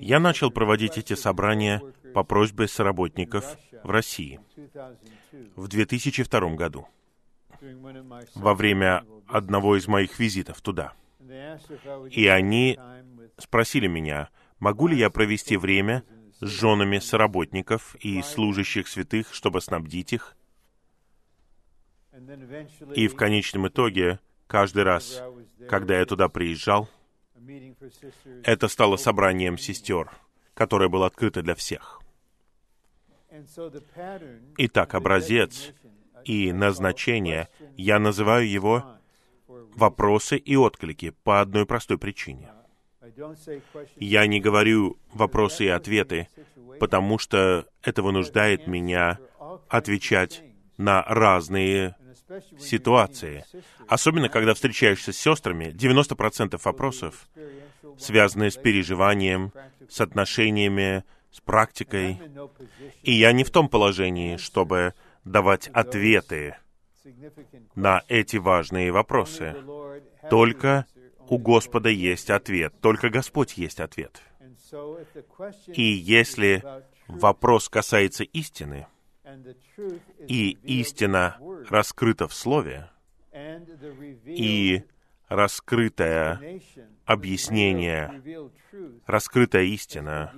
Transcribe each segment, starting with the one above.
Я начал проводить эти собрания по просьбе соработников в России в 2002 году, во время одного из моих визитов туда. И они спросили меня, могу ли я провести время с женами соработников и служащих святых, чтобы снабдить их. И в конечном итоге, каждый раз, когда я туда приезжал, это стало собранием сестер, которое было открыто для всех. Итак, образец и назначение, я называю его вопросы и отклики по одной простой причине. Я не говорю вопросы и ответы, потому что это вынуждает меня отвечать на разные ситуации. Особенно, когда встречаешься с сестрами, 90% вопросов связаны с переживанием, с отношениями, с практикой. И я не в том положении, чтобы давать ответы на эти важные вопросы. Только у Господа есть ответ, только Господь есть ответ. И если вопрос касается истины, и истина раскрыта в Слове, и раскрытое объяснение, раскрытая истина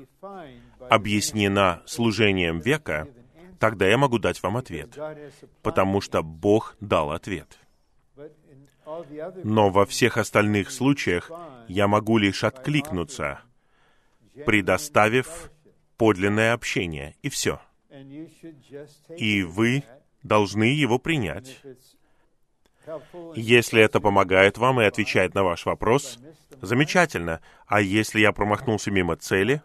объяснена служением века, тогда я могу дать вам ответ, потому что Бог дал ответ. Но во всех остальных случаях я могу лишь откликнуться, предоставив подлинное общение, и все. И вы должны его принять. Если это помогает вам и отвечает на ваш вопрос, замечательно. А если я промахнулся мимо цели,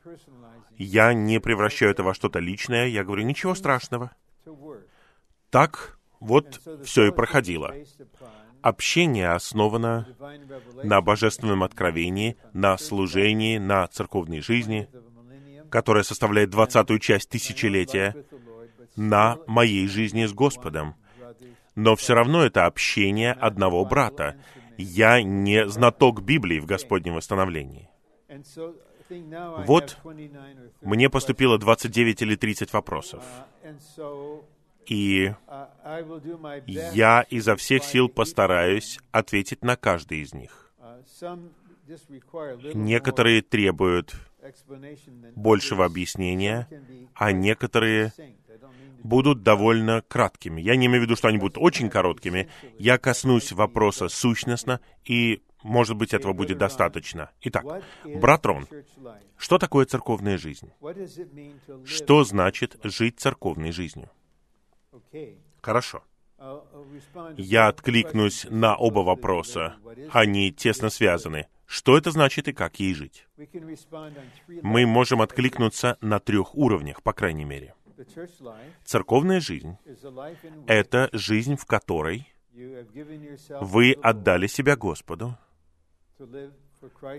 я не превращаю это во что-то личное, я говорю, ничего страшного. Так вот все и проходило. Общение основано на божественном откровении, на служении, на церковной жизни, которая составляет двадцатую часть тысячелетия, на моей жизни с Господом. Но все равно это общение одного брата. Я не знаток Библии в Господнем восстановлении. Вот мне поступило 29 или 30 вопросов. И я изо всех сил постараюсь ответить на каждый из них. Некоторые требуют большего объяснения, а некоторые будут довольно краткими. Я не имею в виду, что они будут очень короткими. Я коснусь вопроса сущностно, и, может быть, этого будет достаточно. Итак, брат Рон, что такое церковная жизнь? Что значит жить церковной жизнью? Хорошо. Я откликнусь на оба вопроса. Они тесно связаны. Что это значит и как ей жить? Мы можем откликнуться на трех уровнях, по крайней мере. Церковная жизнь — это жизнь, в которой вы отдали себя Господу,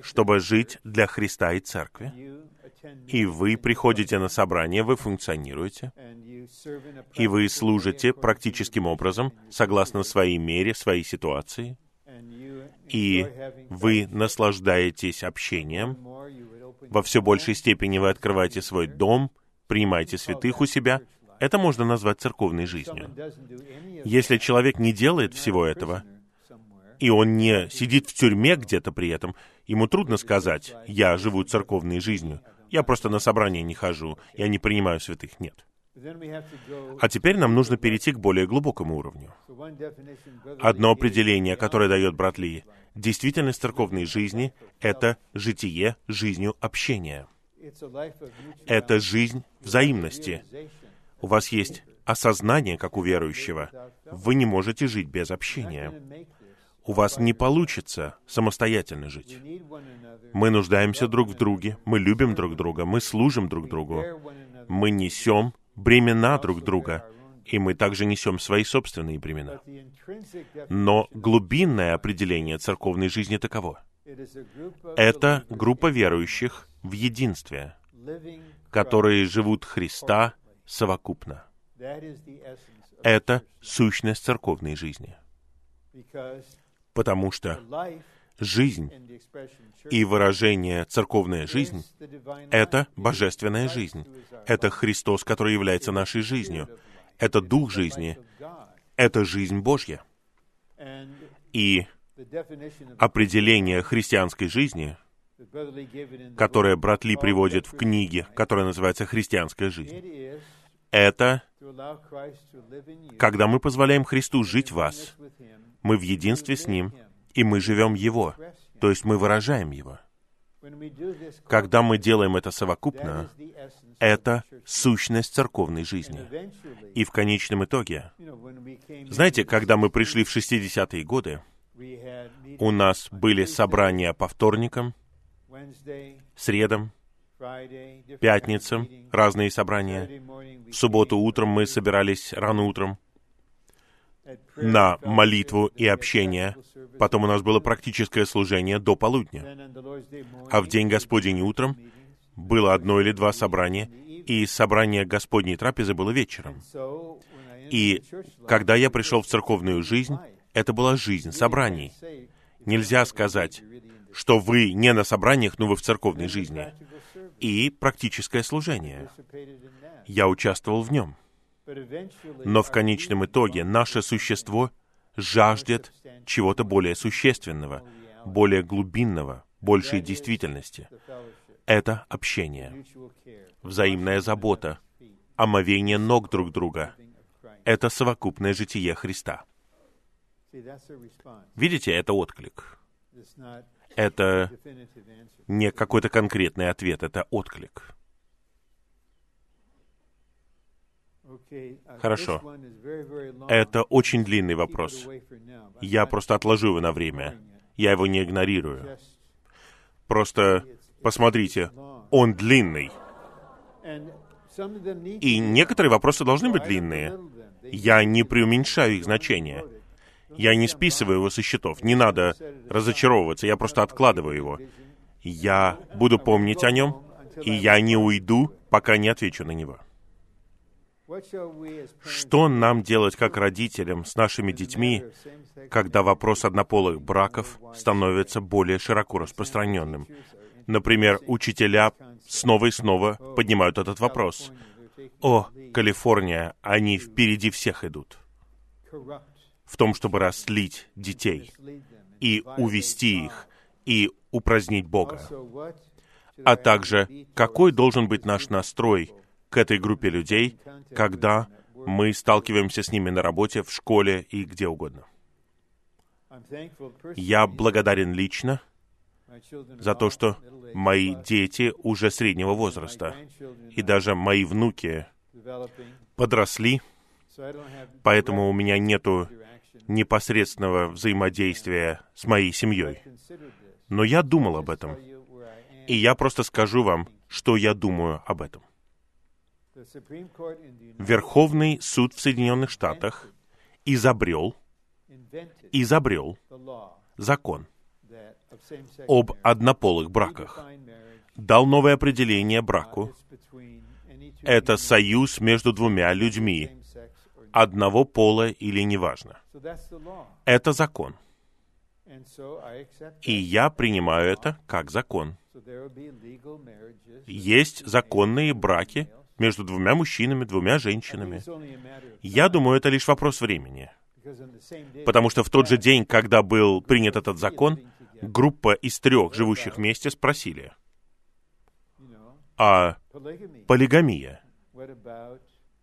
чтобы жить для Христа и Церкви, и вы приходите на собрание, вы функционируете, и вы служите практическим образом, согласно своей мере, своей ситуации, и вы наслаждаетесь общением, во все большей степени вы открываете свой дом, принимаете святых у себя, это можно назвать церковной жизнью. Если человек не делает всего этого, и он не сидит в тюрьме где-то при этом, ему трудно сказать, я живу церковной жизнью, я просто на собрание не хожу, я не принимаю святых. Нет. А теперь нам нужно перейти к более глубокому уровню. Одно определение, которое дает брат Ли, действительность церковной жизни — это житие жизнью общения. Это жизнь взаимности. У вас есть осознание, как у верующего. Вы не можете жить без общения. У вас не получится самостоятельно жить. Мы нуждаемся друг в друге, мы любим друг друга, мы служим друг другу, мы несем бремена друг друга, и мы также несем свои собственные бремена. Но глубинное определение церковной жизни таково. Это группа верующих в единстве, которые живут Христа совокупно. Это сущность церковной жизни. Потому что жизнь и выражение «церковная жизнь» — это божественная жизнь. Это Христос, который является нашей жизнью. Это Дух жизни. Это жизнь Божья. И определение христианской жизни, которое брат Ли приводит в книге, которая называется «Христианская жизнь», это когда мы позволяем Христу жить в вас, мы в единстве с Ним, и мы живем Его, то есть мы выражаем Его. Когда мы делаем это совокупно, это сущность церковной жизни. И в конечном итоге, знаете, когда мы пришли в 60-е годы, у нас были собрания по вторникам, средам, пятницам, разные собрания. В субботу утром мы собирались рано утром на молитву и общение. Потом у нас было практическое служение до полудня. А в день Господень утром было одно или два собрания, и собрание Господней трапезы было вечером. И когда я пришел в церковную жизнь, это была жизнь собраний. Нельзя сказать, что вы не на собраниях, но вы в церковной жизни. И практическое служение. Я участвовал в нем. Но в конечном итоге наше существо жаждет чего-то более существенного, более глубинного, большей действительности. Это общение, взаимная забота, омовение ног друг друга. Это совокупное житие Христа. Видите, это отклик. Это не какой-то конкретный ответ, это отклик. Хорошо. Это очень длинный вопрос. Я просто отложу его на время. Я его не игнорирую. Просто посмотрите, он длинный. И некоторые вопросы должны быть длинные. Я не преуменьшаю их значение. Я не списываю его со счетов. Не надо разочаровываться, я просто откладываю его. Я буду помнить о нем, и я не уйду, пока не отвечу на него. Что нам делать как родителям с нашими детьми, когда вопрос однополых браков становится более широко распространенным? Например, учителя снова и снова поднимают этот вопрос. О, Калифорния, они впереди всех идут в том, чтобы растлить детей и увести их, и упразднить Бога. А также, какой должен быть наш настрой к этой группе людей, когда мы сталкиваемся с ними на работе, в школе и где угодно. Я благодарен лично за то, что мои дети уже среднего возраста, и даже мои внуки подросли, поэтому у меня нету непосредственного взаимодействия с моей семьей. Но я думал об этом. И я просто скажу вам, что я думаю об этом. Верховный суд в Соединенных Штатах изобрел, изобрел закон об однополых браках, дал новое определение браку. Это союз между двумя людьми, одного пола или неважно. Это закон. И я принимаю это как закон. Есть законные браки между двумя мужчинами, двумя женщинами. Я думаю, это лишь вопрос времени. Потому что в тот же день, когда был принят этот закон, группа из трех живущих вместе спросили, а полигамия?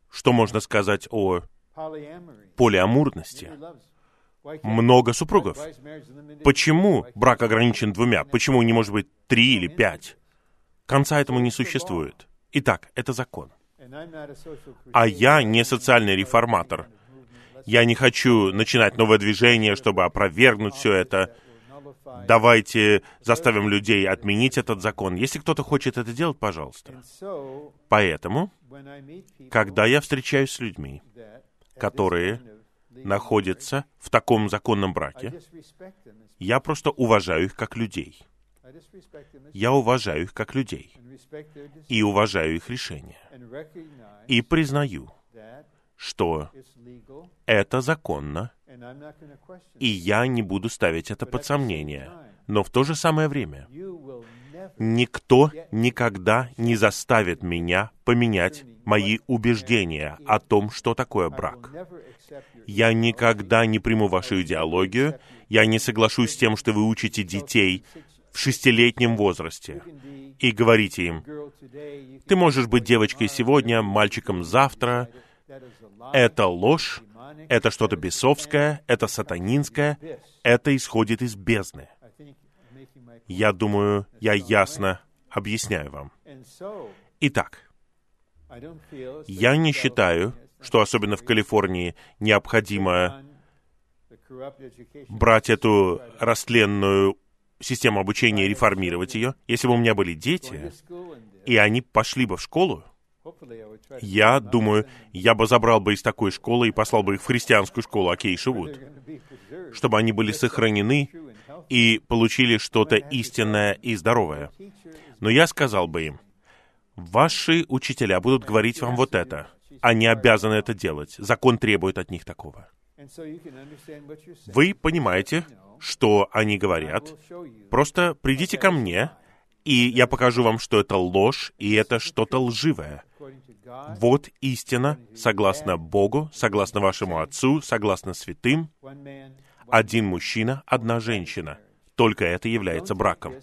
Что можно сказать о полиамурности? Много супругов. Почему брак ограничен двумя? Почему не может быть три или пять? Конца этому не существует. Итак, это закон. А я не социальный реформатор. Я не хочу начинать новое движение, чтобы опровергнуть все это. Давайте заставим людей отменить этот закон. Если кто-то хочет это делать, пожалуйста. Поэтому, когда я встречаюсь с людьми, которые находятся в таком законном браке, я просто уважаю их как людей. Я уважаю их как людей и уважаю их решения. И признаю, что это законно, и я не буду ставить это под сомнение. Но в то же самое время никто никогда не заставит меня поменять мои убеждения о том, что такое брак. Я никогда не приму вашу идеологию, я не соглашусь с тем, что вы учите детей в шестилетнем возрасте и говорите им, ты можешь быть девочкой сегодня, мальчиком завтра. Это ложь, это что-то бесовское, это сатанинское, это исходит из бездны. Я думаю, я ясно объясняю вам. Итак, я не считаю, что особенно в Калифорнии необходимо брать эту растленную систему обучения и реформировать ее. Если бы у меня были дети, и они пошли бы в школу, я думаю, я бы забрал бы из такой школы и послал бы их в христианскую школу Акейши Вуд, чтобы они были сохранены и получили что-то истинное и здоровое. Но я сказал бы им, ваши учителя будут говорить вам вот это. Они обязаны это делать. Закон требует от них такого. Вы понимаете, что они говорят. Просто придите ко мне, и я покажу вам, что это ложь, и это что-то лживое. Вот истина, согласно Богу, согласно вашему Отцу, согласно святым. Один мужчина, одна женщина. Только это является браком.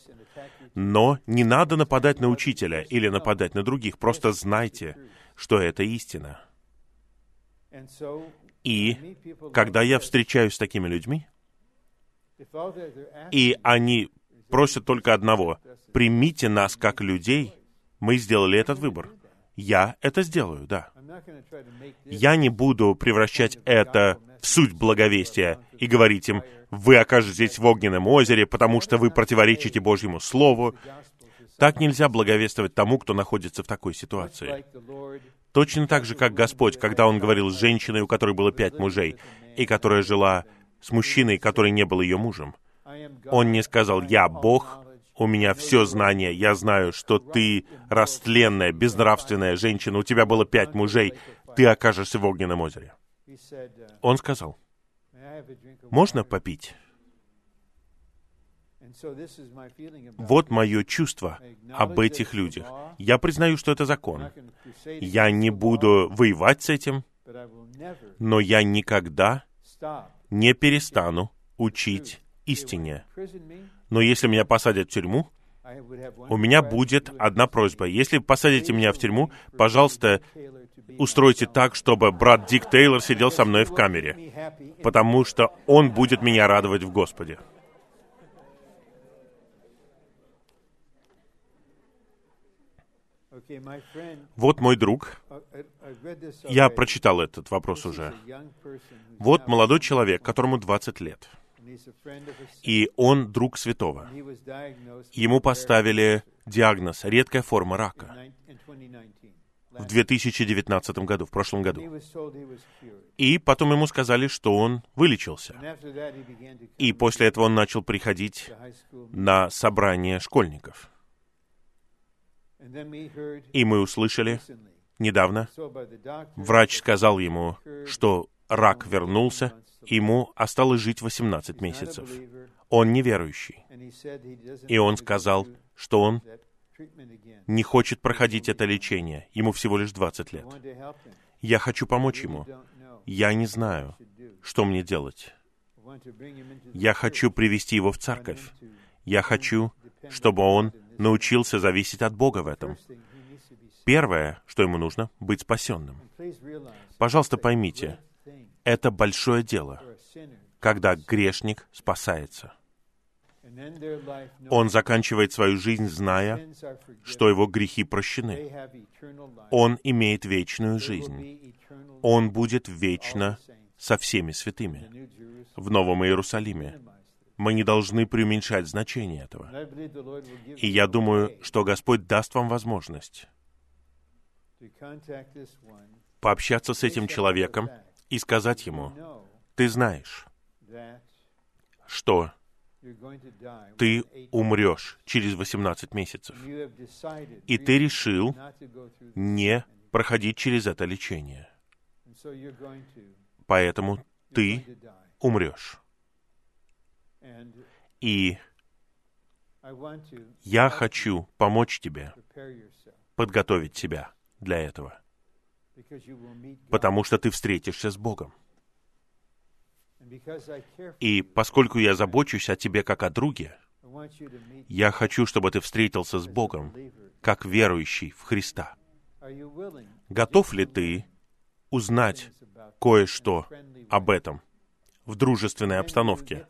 Но не надо нападать на учителя или нападать на других. Просто знайте, что это истина. И когда я встречаюсь с такими людьми, и они просят только одного, примите нас как людей, мы сделали этот выбор. Я это сделаю, да. Я не буду превращать это в суть благовестия и говорить им, вы окажетесь в огненном озере, потому что вы противоречите Божьему Слову. Так нельзя благовествовать тому, кто находится в такой ситуации. Точно так же, как Господь, когда Он говорил с женщиной, у которой было пять мужей, и которая жила с мужчиной, который не был ее мужем. Он не сказал, «Я Бог, у меня все знание, я знаю, что ты растленная, безнравственная женщина, у тебя было пять мужей, ты окажешься в огненном озере». Он сказал, «Можно попить?» Вот мое чувство об этих людях. Я признаю, что это закон. Я не буду воевать с этим, но я никогда не перестану учить истине. Но если меня посадят в тюрьму, у меня будет одна просьба. Если посадите меня в тюрьму, пожалуйста, устройте так, чтобы брат Дик Тейлор сидел со мной в камере, потому что он будет меня радовать в Господе. Вот мой друг. Я прочитал этот вопрос уже. Вот молодой человек, которому 20 лет. И он друг святого. Ему поставили диагноз «редкая форма рака» в 2019 году, в прошлом году. И потом ему сказали, что он вылечился. И после этого он начал приходить на собрание школьников. И мы услышали недавно, врач сказал ему, что рак вернулся, ему осталось жить 18 месяцев. Он неверующий. И он сказал, что он не хочет проходить это лечение. Ему всего лишь 20 лет. Я хочу помочь ему. Я не знаю, что мне делать. Я хочу привести его в церковь. Я хочу, чтобы он научился зависеть от Бога в этом. Первое, что ему нужно, быть спасенным. Пожалуйста, поймите, это большое дело, когда грешник спасается. Он заканчивает свою жизнь, зная, что его грехи прощены. Он имеет вечную жизнь. Он будет вечно со всеми святыми в Новом Иерусалиме. Мы не должны преуменьшать значение этого. И я думаю, что Господь даст вам возможность пообщаться с этим человеком и сказать ему, ты знаешь, что ты умрешь через 18 месяцев. И ты решил не проходить через это лечение. Поэтому ты умрешь. И Я хочу помочь тебе подготовить себя для этого, потому что ты встретишься с Богом. И поскольку я забочусь о тебе как о друге, я хочу, чтобы ты встретился с Богом, как верующий в Христа. Готов ли ты узнать кое-что об этом в дружественной обстановке?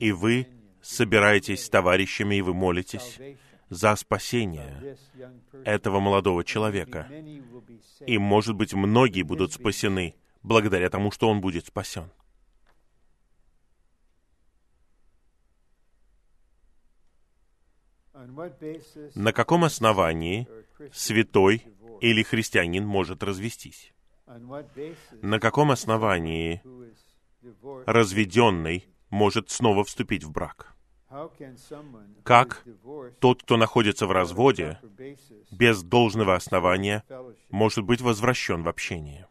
И вы собираетесь с товарищами, и вы молитесь за спасение этого молодого человека. И, может быть, многие будут спасены благодаря тому, что он будет спасен. На каком основании святой или христианин может развестись? На каком основании разведенный может снова вступить в брак? Как тот, кто находится в разводе, без должного основания, может быть возвращен в общение?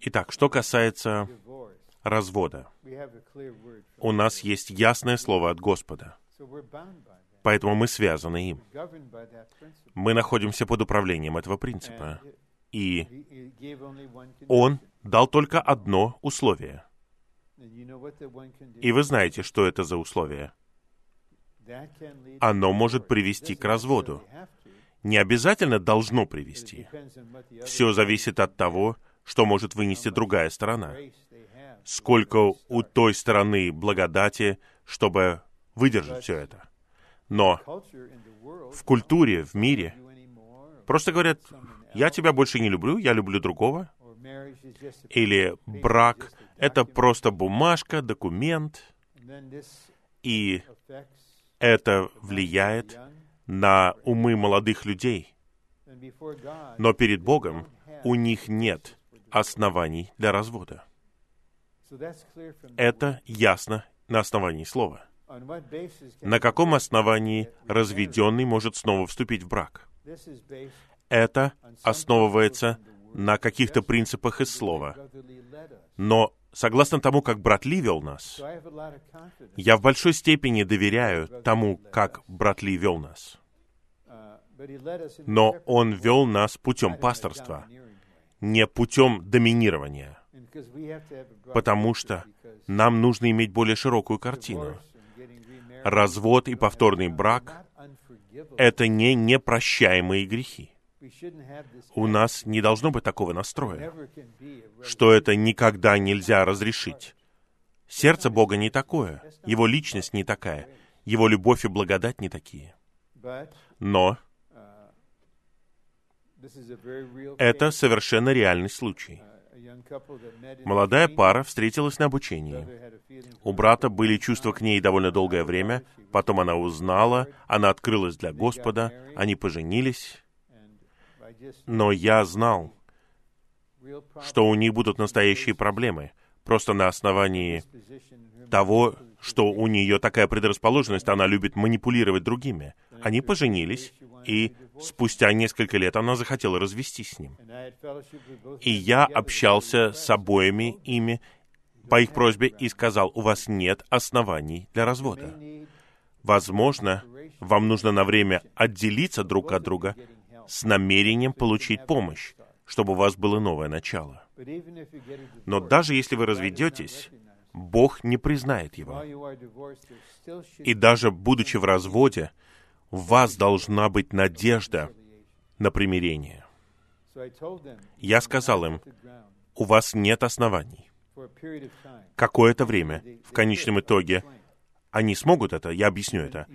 Итак, что касается развода, у нас есть ясное слово от Господа. Поэтому мы связаны им. Мы находимся под управлением этого принципа. И Он дал только одно условие. И вы знаете, что это за условие. Оно может привести к разводу. Не обязательно должно привести. Все зависит от того, что может вынести другая сторона. Сколько у той стороны благодати, чтобы выдержать все это. Но в культуре, в мире, просто говорят, я тебя больше не люблю, я люблю другого. Или брак — это просто бумажка, документ. И это влияет на умы молодых людей. Но перед Богом у них нет оснований для развода. Это ясно на основании слова. На каком основании разведенный может снова вступить в брак? Это основывается на каких-то принципах из слова. Но согласно тому, как брат Ли вел нас, я в большой степени доверяю тому, как брат Ли вел нас. Но он вел нас путем пасторства, не путем доминирования, потому что нам нужно иметь более широкую картину развод и повторный брак — это не непрощаемые грехи. У нас не должно быть такого настроя, что это никогда нельзя разрешить. Сердце Бога не такое, Его личность не такая, Его любовь и благодать не такие. Но это совершенно реальный случай. Молодая пара встретилась на обучении. У брата были чувства к ней довольно долгое время, потом она узнала, она открылась для Господа, они поженились. Но я знал, что у них будут настоящие проблемы, просто на основании того, что у нее такая предрасположенность, она любит манипулировать другими. Они поженились, и спустя несколько лет она захотела развестись с ним. И я общался с обоими ими по их просьбе и сказал, у вас нет оснований для развода. Возможно, вам нужно на время отделиться друг от друга с намерением получить помощь, чтобы у вас было новое начало. Но даже если вы разведетесь, Бог не признает его. И даже будучи в разводе, у вас должна быть надежда на примирение. Я сказал им, у вас нет оснований. Какое-то время, в конечном итоге, они смогут это, я объясню это.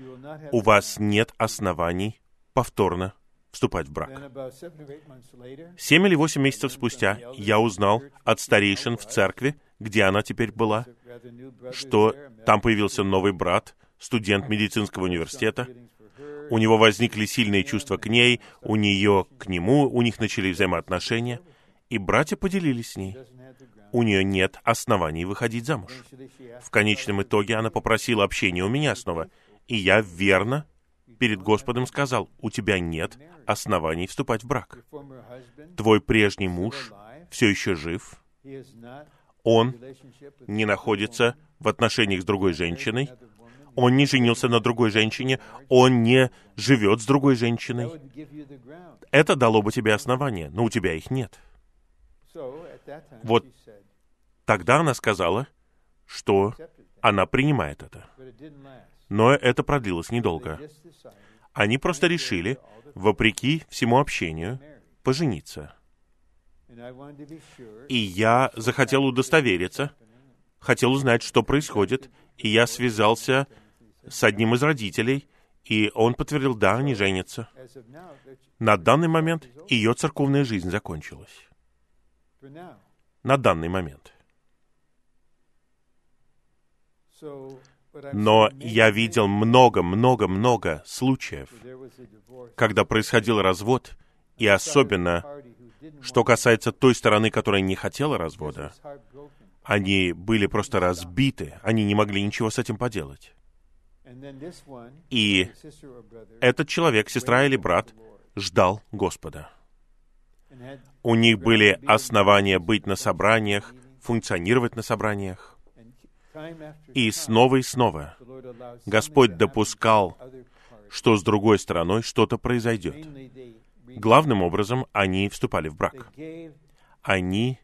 У вас нет оснований повторно вступать в брак. Семь или восемь месяцев спустя я узнал от старейшин в церкви, где она теперь была, что там появился новый брат, студент медицинского университета, у него возникли сильные чувства к ней, у нее к нему, у них начали взаимоотношения, и братья поделились с ней. У нее нет оснований выходить замуж. В конечном итоге она попросила общения у меня снова, и я верно перед Господом сказал, у тебя нет оснований вступать в брак. Твой прежний муж все еще жив, он не находится в отношениях с другой женщиной, он не женился на другой женщине, он не живет с другой женщиной. Это дало бы тебе основания, но у тебя их нет. Вот тогда она сказала, что она принимает это. Но это продлилось недолго. Они просто решили, вопреки всему общению, пожениться. И я захотел удостовериться, хотел узнать, что происходит, и я связался с одним из родителей, и он подтвердил, да, они женятся. На данный момент ее церковная жизнь закончилась. На данный момент. Но я видел много-много-много случаев, когда происходил развод, и особенно, что касается той стороны, которая не хотела развода, они были просто разбиты, они не могли ничего с этим поделать. И этот человек, сестра или брат, ждал Господа. У них были основания быть на собраниях, функционировать на собраниях. И снова и снова Господь допускал, что с другой стороной что-то произойдет. Главным образом, они вступали в брак. Они,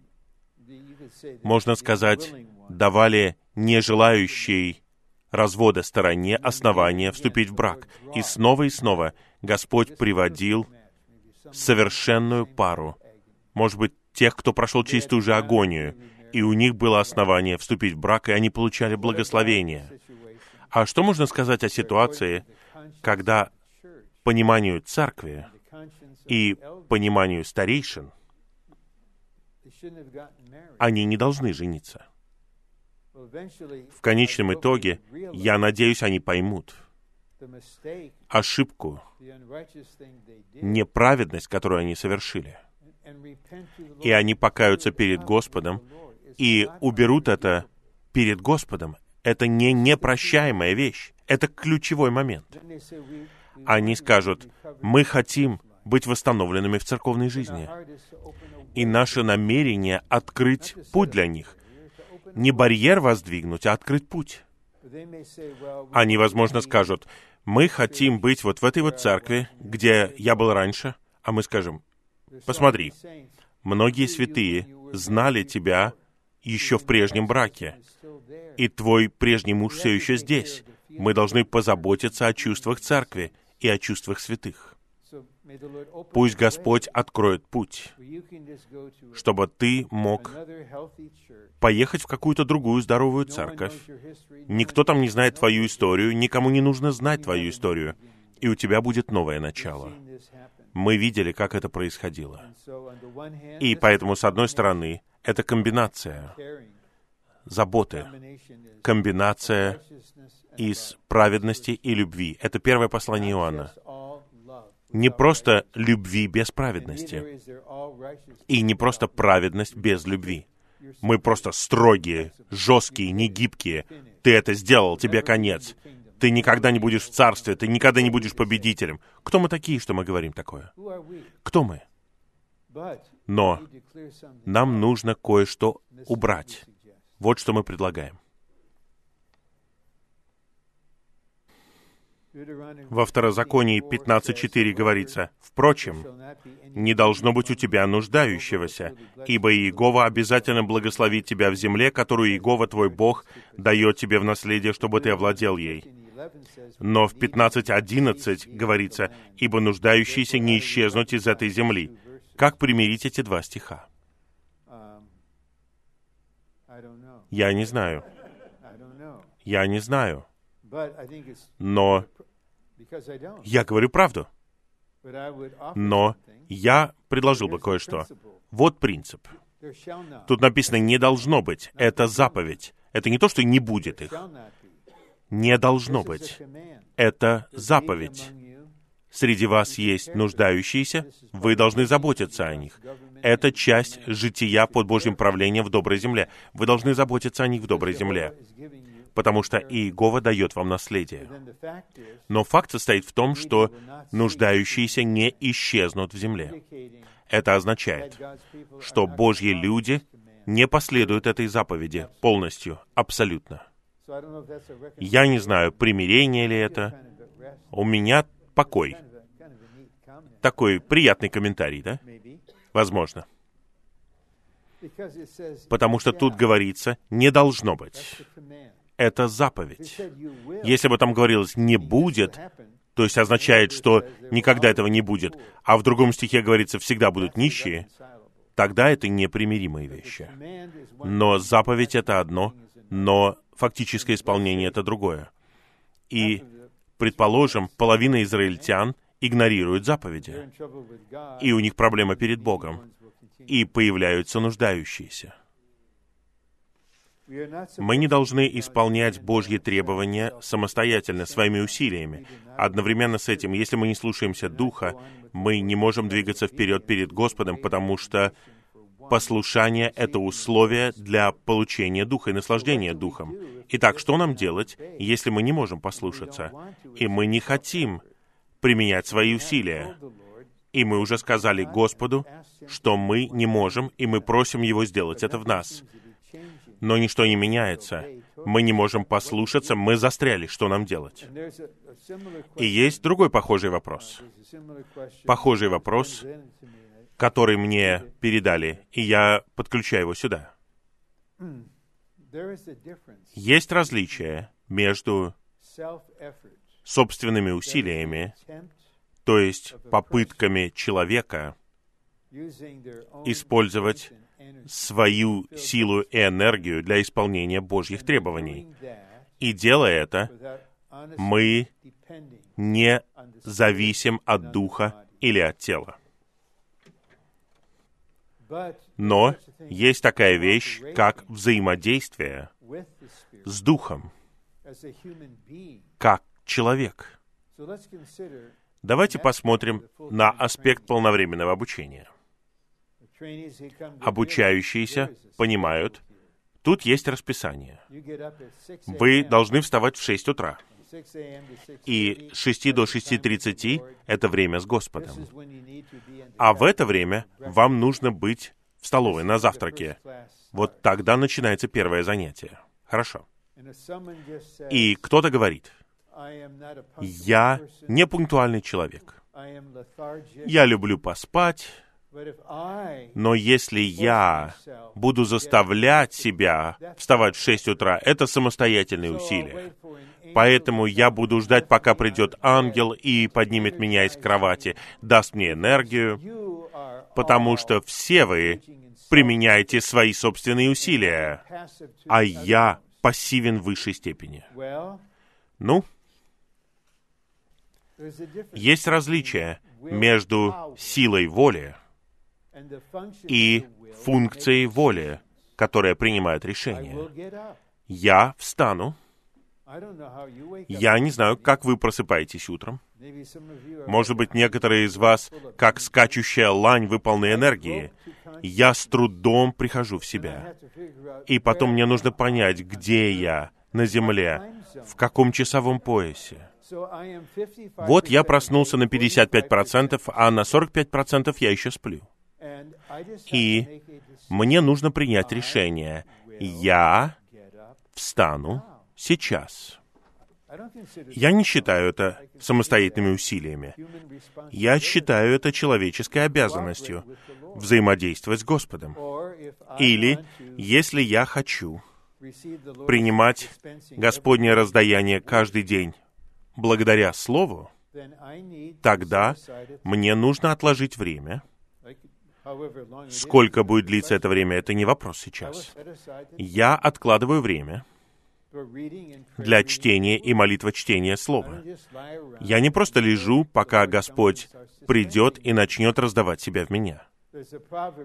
можно сказать, давали нежелающей развода стороне основания вступить в брак. И снова и снова Господь приводил совершенную пару, может быть, тех, кто прошел чистую же агонию, и у них было основание вступить в брак, и они получали благословение. А что можно сказать о ситуации, когда пониманию церкви и пониманию старейшин они не должны жениться? В конечном итоге, я надеюсь, они поймут ошибку, неправедность, которую они совершили. И они покаются перед Господом и уберут это перед Господом. Это не непрощаемая вещь. Это ключевой момент. Они скажут, мы хотим быть восстановленными в церковной жизни. И наше намерение открыть путь для них. Не барьер воздвигнуть, а открыть путь. Они, возможно, скажут, мы хотим быть вот в этой вот церкви, где я был раньше, а мы скажем, посмотри, многие святые знали тебя еще в прежнем браке, и твой прежний муж все еще здесь. Мы должны позаботиться о чувствах церкви и о чувствах святых. Пусть Господь откроет путь, чтобы ты мог поехать в какую-то другую здоровую церковь. Никто там не знает твою историю, никому не нужно знать твою историю, и у тебя будет новое начало. Мы видели, как это происходило. И поэтому, с одной стороны, это комбинация заботы, комбинация из праведности и любви. Это первое послание Иоанна не просто любви без праведности, и не просто праведность без любви. Мы просто строгие, жесткие, негибкие. Ты это сделал, тебе конец. Ты никогда не будешь в царстве, ты никогда не будешь победителем. Кто мы такие, что мы говорим такое? Кто мы? Но нам нужно кое-что убрать. Вот что мы предлагаем. Во Второзаконии 15.4 говорится, «Впрочем, не должно быть у тебя нуждающегося, ибо Иегова обязательно благословит тебя в земле, которую Иегова твой Бог дает тебе в наследие, чтобы ты овладел ей». Но в 15.11 говорится, «Ибо нуждающиеся не исчезнут из этой земли». Как примирить эти два стиха? Я не знаю. Я не знаю. Но я говорю правду. Но я предложил бы кое-что. Вот принцип. Тут написано «не должно быть». Это заповедь. Это не то, что не будет их. Не должно быть. Это заповедь. Среди вас есть нуждающиеся, вы должны заботиться о них. Это часть жития под Божьим правлением в доброй земле. Вы должны заботиться о них в доброй земле потому что Иегова дает вам наследие. Но факт состоит в том, что нуждающиеся не исчезнут в земле. Это означает, что Божьи люди не последуют этой заповеди полностью, абсолютно. Я не знаю, примирение ли это. У меня покой. Такой приятный комментарий, да? Возможно. Потому что тут говорится «не должно быть». Это заповедь. Если бы там говорилось «не будет», то есть означает, что никогда этого не будет, а в другом стихе говорится «всегда будут нищие», тогда это непримиримые вещи. Но заповедь — это одно, но фактическое исполнение — это другое. И, предположим, половина израильтян игнорирует заповеди, и у них проблема перед Богом, и появляются нуждающиеся. Мы не должны исполнять Божьи требования самостоятельно, своими усилиями. Одновременно с этим, если мы не слушаемся Духа, мы не можем двигаться вперед перед Господом, потому что послушание — это условие для получения Духа и наслаждения Духом. Итак, что нам делать, если мы не можем послушаться, и мы не хотим применять свои усилия? И мы уже сказали Господу, что мы не можем, и мы просим Его сделать это в нас но ничто не меняется. Мы не можем послушаться, мы застряли, что нам делать? И есть другой похожий вопрос. Похожий вопрос, который мне передали, и я подключаю его сюда. Есть различие между собственными усилиями, то есть попытками человека использовать свою силу и энергию для исполнения Божьих требований. И делая это, мы не зависим от духа или от тела. Но есть такая вещь, как взаимодействие с духом, как человек. Давайте посмотрим на аспект полновременного обучения обучающиеся понимают, тут есть расписание. Вы должны вставать в 6 утра. И с 6 до 6.30 — это время с Господом. А в это время вам нужно быть в столовой на завтраке. Вот тогда начинается первое занятие. Хорошо. И кто-то говорит, я не пунктуальный человек. Я люблю поспать, но если я буду заставлять себя вставать в 6 утра, это самостоятельные усилия. Поэтому я буду ждать, пока придет ангел и поднимет меня из кровати, даст мне энергию, потому что все вы применяете свои собственные усилия, а я пассивен в высшей степени. Ну, есть различие между силой воли и функцией воли, которая принимает решение. Я встану. Я не знаю, как вы просыпаетесь утром. Может быть, некоторые из вас, как скачущая лань, вы полны энергии. Я с трудом прихожу в себя. И потом мне нужно понять, где я на земле, в каком часовом поясе. Вот я проснулся на 55%, а на 45% я еще сплю. И мне нужно принять решение. Я встану сейчас. Я не считаю это самостоятельными усилиями. Я считаю это человеческой обязанностью взаимодействовать с Господом. Или, если я хочу принимать Господнее раздаяние каждый день благодаря Слову, тогда мне нужно отложить время — Сколько будет длиться это время, это не вопрос сейчас. Я откладываю время для чтения и молитва чтения Слова. Я не просто лежу, пока Господь придет и начнет раздавать себя в меня.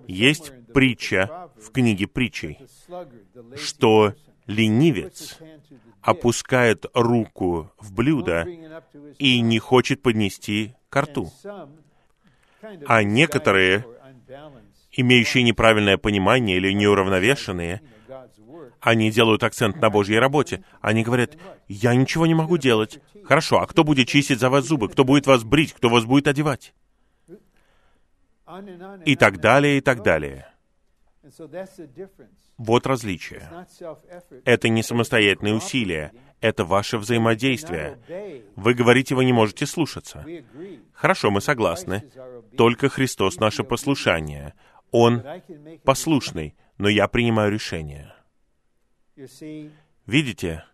Есть притча в книге притчей, что ленивец опускает руку в блюдо и не хочет поднести к рту. А некоторые имеющие неправильное понимание или неуравновешенные, они делают акцент на Божьей работе. Они говорят, я ничего не могу делать. Хорошо, а кто будет чистить за вас зубы? Кто будет вас брить? Кто вас будет одевать? И так далее, и так далее. Вот различие. Это не самостоятельные усилия, это ваше взаимодействие. Вы говорите, вы не можете слушаться. Хорошо, мы согласны. Только Христос наше послушание. Он послушный, но я принимаю решение. Видите,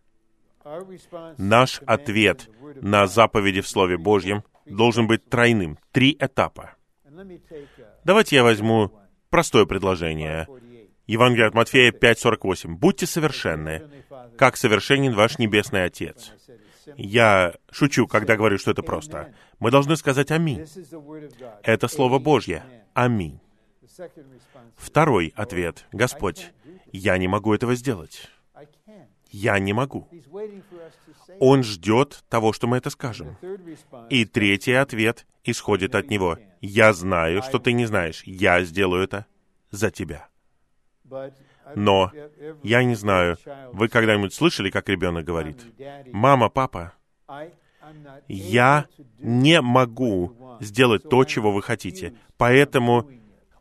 наш ответ на заповеди в Слове Божьем должен быть тройным. Три этапа. Давайте я возьму простое предложение. Евангелие от Матфея 5.48. «Будьте совершенны, как совершенен ваш Небесный Отец». Я шучу, когда говорю, что это просто. Мы должны сказать «Аминь». Это Слово Божье. Аминь. Второй ответ. Господь, я не могу этого сделать. Я не могу. Он ждет того, что мы это скажем. И третий ответ исходит от него. Я знаю, что ты не знаешь. Я сделаю это за тебя. Но я не знаю, вы когда-нибудь слышали, как ребенок говорит, «Мама, папа, я не могу сделать то, чего вы хотите, поэтому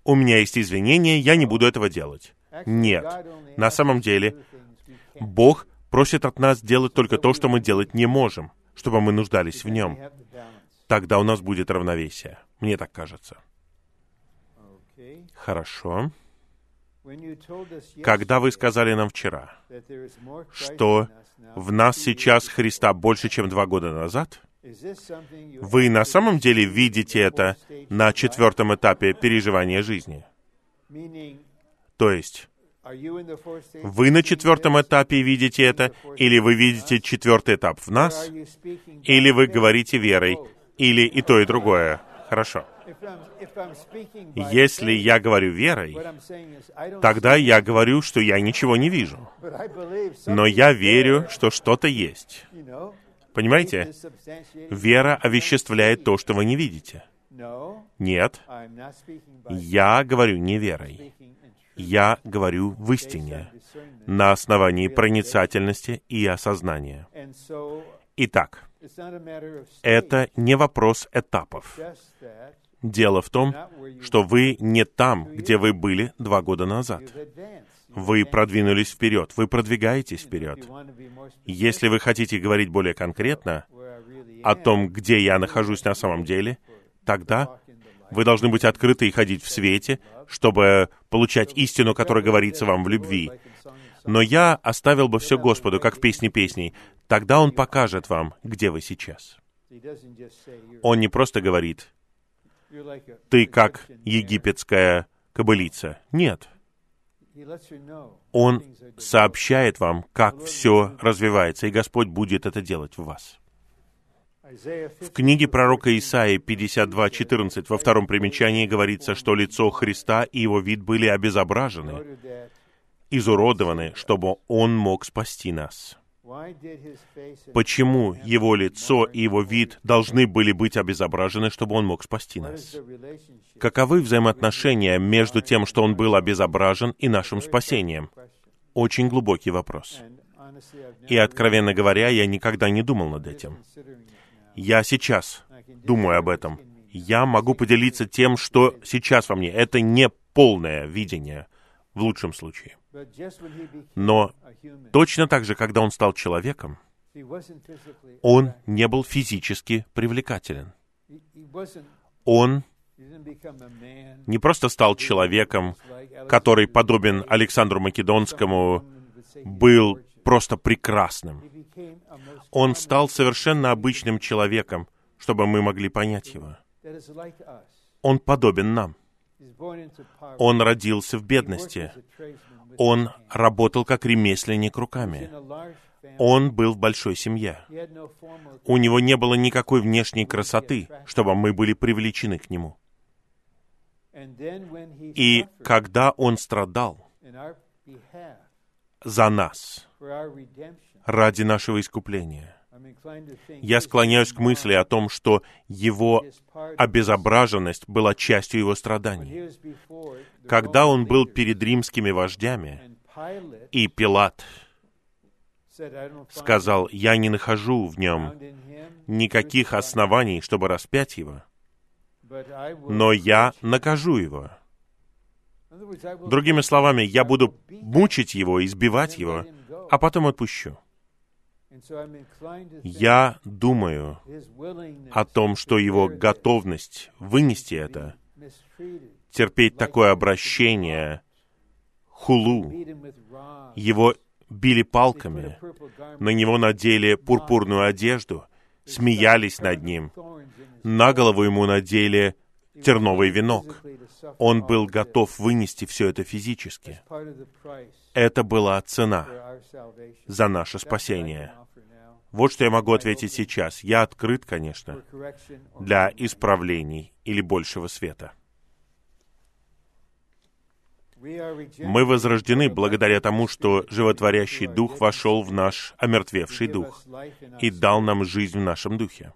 у меня есть извинения, я не буду этого делать». Нет. На самом деле, Бог просит от нас делать только то, что мы делать не можем, чтобы мы нуждались в Нем. Тогда у нас будет равновесие. Мне так кажется. Хорошо. Когда вы сказали нам вчера, что в нас сейчас Христа больше, чем два года назад, вы на самом деле видите это на четвертом этапе переживания жизни. То есть, вы на четвертом этапе видите это, или вы видите четвертый этап в нас, или вы говорите верой, или и то, и другое. Хорошо. Если я говорю верой, тогда я говорю, что я ничего не вижу. Но я верю, что что-то есть. Понимаете? Вера овеществляет то, что вы не видите. Нет, я говорю не верой. Я говорю в истине, на основании проницательности и осознания. Итак, это не вопрос этапов. Дело в том, что вы не там, где вы были два года назад. Вы продвинулись вперед, вы продвигаетесь вперед. Если вы хотите говорить более конкретно о том, где я нахожусь на самом деле, тогда вы должны быть открыты и ходить в свете, чтобы получать истину, которая говорится вам в любви. Но я оставил бы все Господу, как в песне песней. Тогда Он покажет вам, где вы сейчас. Он не просто говорит, ты как египетская кобылица. Нет. Он сообщает вам, как все развивается, и Господь будет это делать в вас. В книге пророка Исаии 52.14 во втором примечании говорится, что лицо Христа и его вид были обезображены, изуродованы, чтобы Он мог спасти нас. Почему его лицо и его вид должны были быть обезображены, чтобы он мог спасти нас? Каковы взаимоотношения между тем, что он был обезображен, и нашим спасением? Очень глубокий вопрос. И, откровенно говоря, я никогда не думал над этим. Я сейчас думаю об этом. Я могу поделиться тем, что сейчас во мне. Это не полное видение, в лучшем случае. Но точно так же, когда он стал человеком, он не был физически привлекателен. Он не просто стал человеком, который, подобен Александру Македонскому, был просто прекрасным. Он стал совершенно обычным человеком, чтобы мы могли понять его. Он подобен нам. Он родился в бедности. Он работал как ремесленник руками. Он был в большой семье. У него не было никакой внешней красоты, чтобы мы были привлечены к нему. И когда он страдал за нас, ради нашего искупления, я склоняюсь к мысли о том, что его обезображенность была частью его страданий. Когда он был перед римскими вождями, и Пилат сказал, «Я не нахожу в нем никаких оснований, чтобы распять его, но я накажу его». Другими словами, я буду мучить его, избивать его, а потом отпущу. Я думаю о том, что его готовность вынести это, терпеть такое обращение, хулу, его били палками, на него надели пурпурную одежду, смеялись над ним, на голову ему надели терновый венок. Он был готов вынести все это физически. Это была цена за наше спасение. Вот что я могу ответить сейчас. Я открыт, конечно, для исправлений или большего света. Мы возрождены благодаря тому, что животворящий дух вошел в наш омертвевший дух и дал нам жизнь в нашем духе.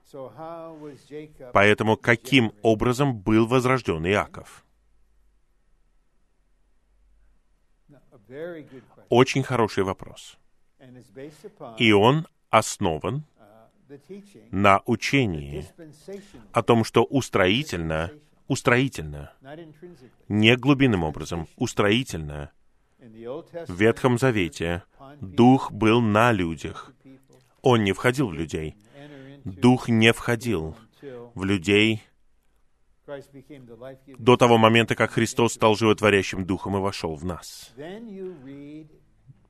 Поэтому каким образом был возрожден Иаков? Очень хороший вопрос. И он основан на учении о том, что устроительно устроительно, не глубинным образом, устроительно. В Ветхом Завете Дух был на людях. Он не входил в людей. Дух не входил в людей до того момента, как Христос стал животворящим Духом и вошел в нас.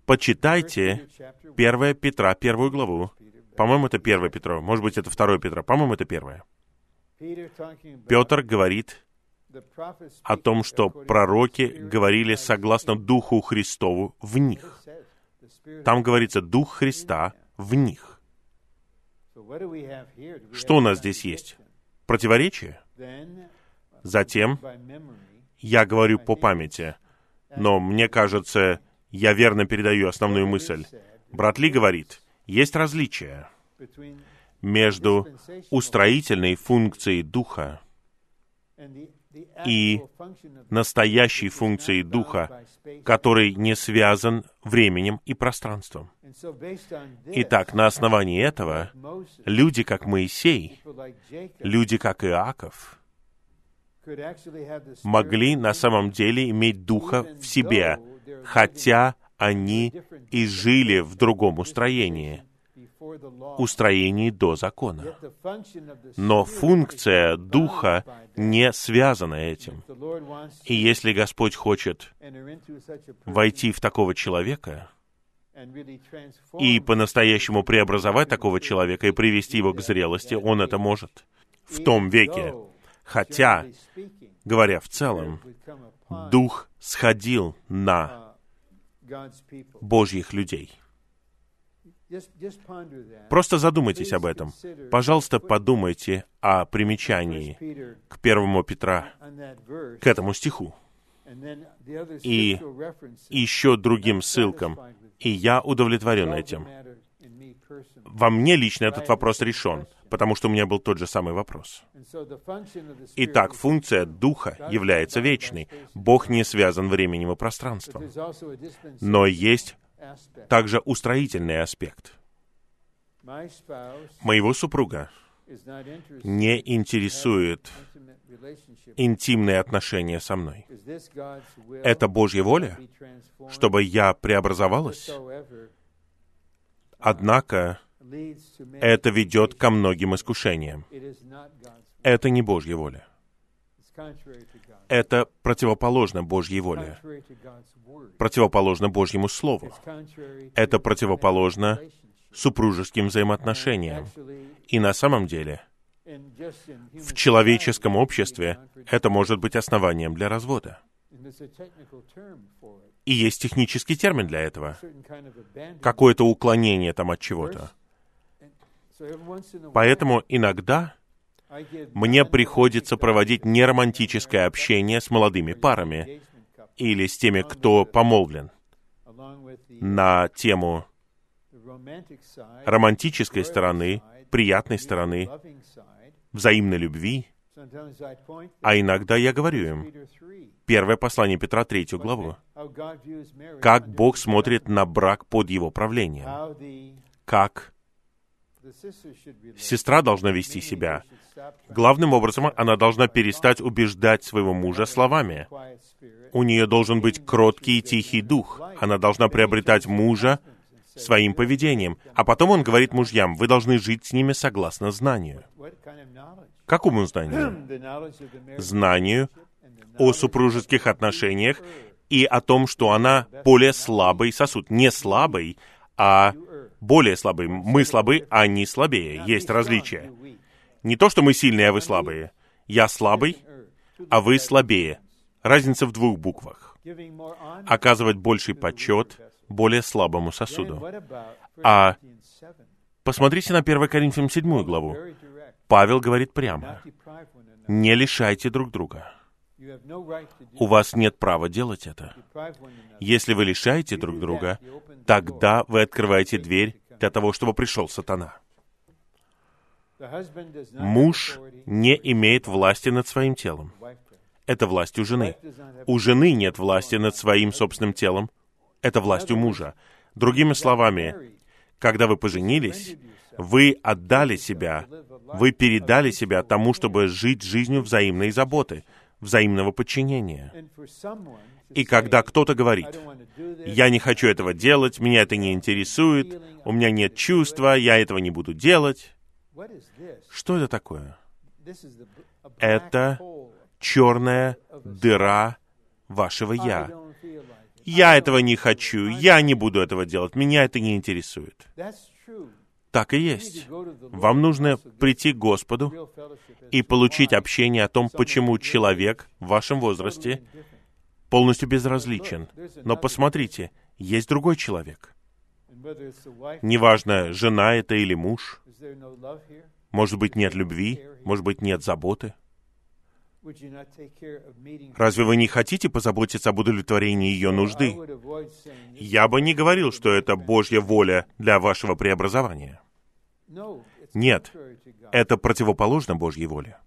Почитайте 1 Петра, первую главу. По-моему, это 1 Петра. Может быть, это 2 Петра. По-моему, это 1. Петр говорит о том, что пророки говорили согласно Духу Христову в них. Там говорится «Дух Христа в них». Что у нас здесь есть? Противоречие? Затем, я говорю по памяти, но мне кажется, я верно передаю основную мысль. Брат Ли говорит, есть различия между устроительной функцией Духа и настоящей функцией Духа, который не связан временем и пространством. Итак, на основании этого люди, как Моисей, люди, как Иаков, могли на самом деле иметь Духа в себе, хотя они и жили в другом устроении — устроении до закона. Но функция Духа не связана этим. И если Господь хочет войти в такого человека и по-настоящему преобразовать такого человека и привести его к зрелости, Он это может в том веке. Хотя, говоря в целом, Дух сходил на Божьих людей — Просто задумайтесь об этом. Пожалуйста, подумайте о примечании к первому Петра, к этому стиху, и еще другим ссылкам. И я удовлетворен этим. Во мне лично этот вопрос решен, потому что у меня был тот же самый вопрос. Итак, функция Духа является вечной. Бог не связан временем и пространством. Но есть также устроительный аспект. Моего супруга не интересует интимные отношения со мной. Это Божья воля, чтобы я преобразовалась. Однако это ведет ко многим искушениям. Это не Божья воля. Это противоположно Божьей воле противоположно Божьему Слову. Это противоположно супружеским взаимоотношениям. И на самом деле, в человеческом обществе это может быть основанием для развода. И есть технический термин для этого. Какое-то уклонение там от чего-то. Поэтому иногда мне приходится проводить неромантическое общение с молодыми парами, или с теми, кто помолвлен, на тему романтической стороны, приятной стороны, взаимной любви, а иногда я говорю им, первое послание Петра, третью главу, как Бог смотрит на брак под его правлением, как Сестра должна вести себя. Главным образом, она должна перестать убеждать своего мужа словами. У нее должен быть кроткий и тихий дух. Она должна приобретать мужа своим поведением. А потом он говорит мужьям, вы должны жить с ними согласно знанию. Какому знанию? Знанию о супружеских отношениях и о том, что она более слабый сосуд. Не слабый, а более слабый. Мы слабы, а они слабее. Есть различия. Не то, что мы сильные, а вы слабые. Я слабый, а вы слабее. Разница в двух буквах. Оказывать больший почет более слабому сосуду. А посмотрите на 1 Коринфянам 7 главу. Павел говорит прямо. Не лишайте друг друга. У вас нет права делать это. Если вы лишаете друг друга, тогда вы открываете дверь для того, чтобы пришел сатана. Муж не имеет власти над своим телом. Это власть у жены. У жены нет власти над своим собственным телом. Это власть у мужа. Другими словами, когда вы поженились, вы отдали себя, вы передали себя тому, чтобы жить жизнью взаимной заботы — взаимного подчинения. И когда кто-то говорит, «Я не хочу этого делать, меня это не интересует, у меня нет чувства, я этого не буду делать», что это такое? Это черная дыра вашего «я». Я этого не хочу, я не буду этого делать, меня это не интересует. Так и есть. Вам нужно прийти к Господу и получить общение о том, почему человек в вашем возрасте полностью безразличен. Но посмотрите, есть другой человек. Неважно, жена это или муж. Может быть, нет любви, может быть, нет заботы. Разве вы не хотите позаботиться об удовлетворении ее нужды? Я бы не говорил, что это Божья воля для вашего преобразования. Нет, это противоположно Божьей воле.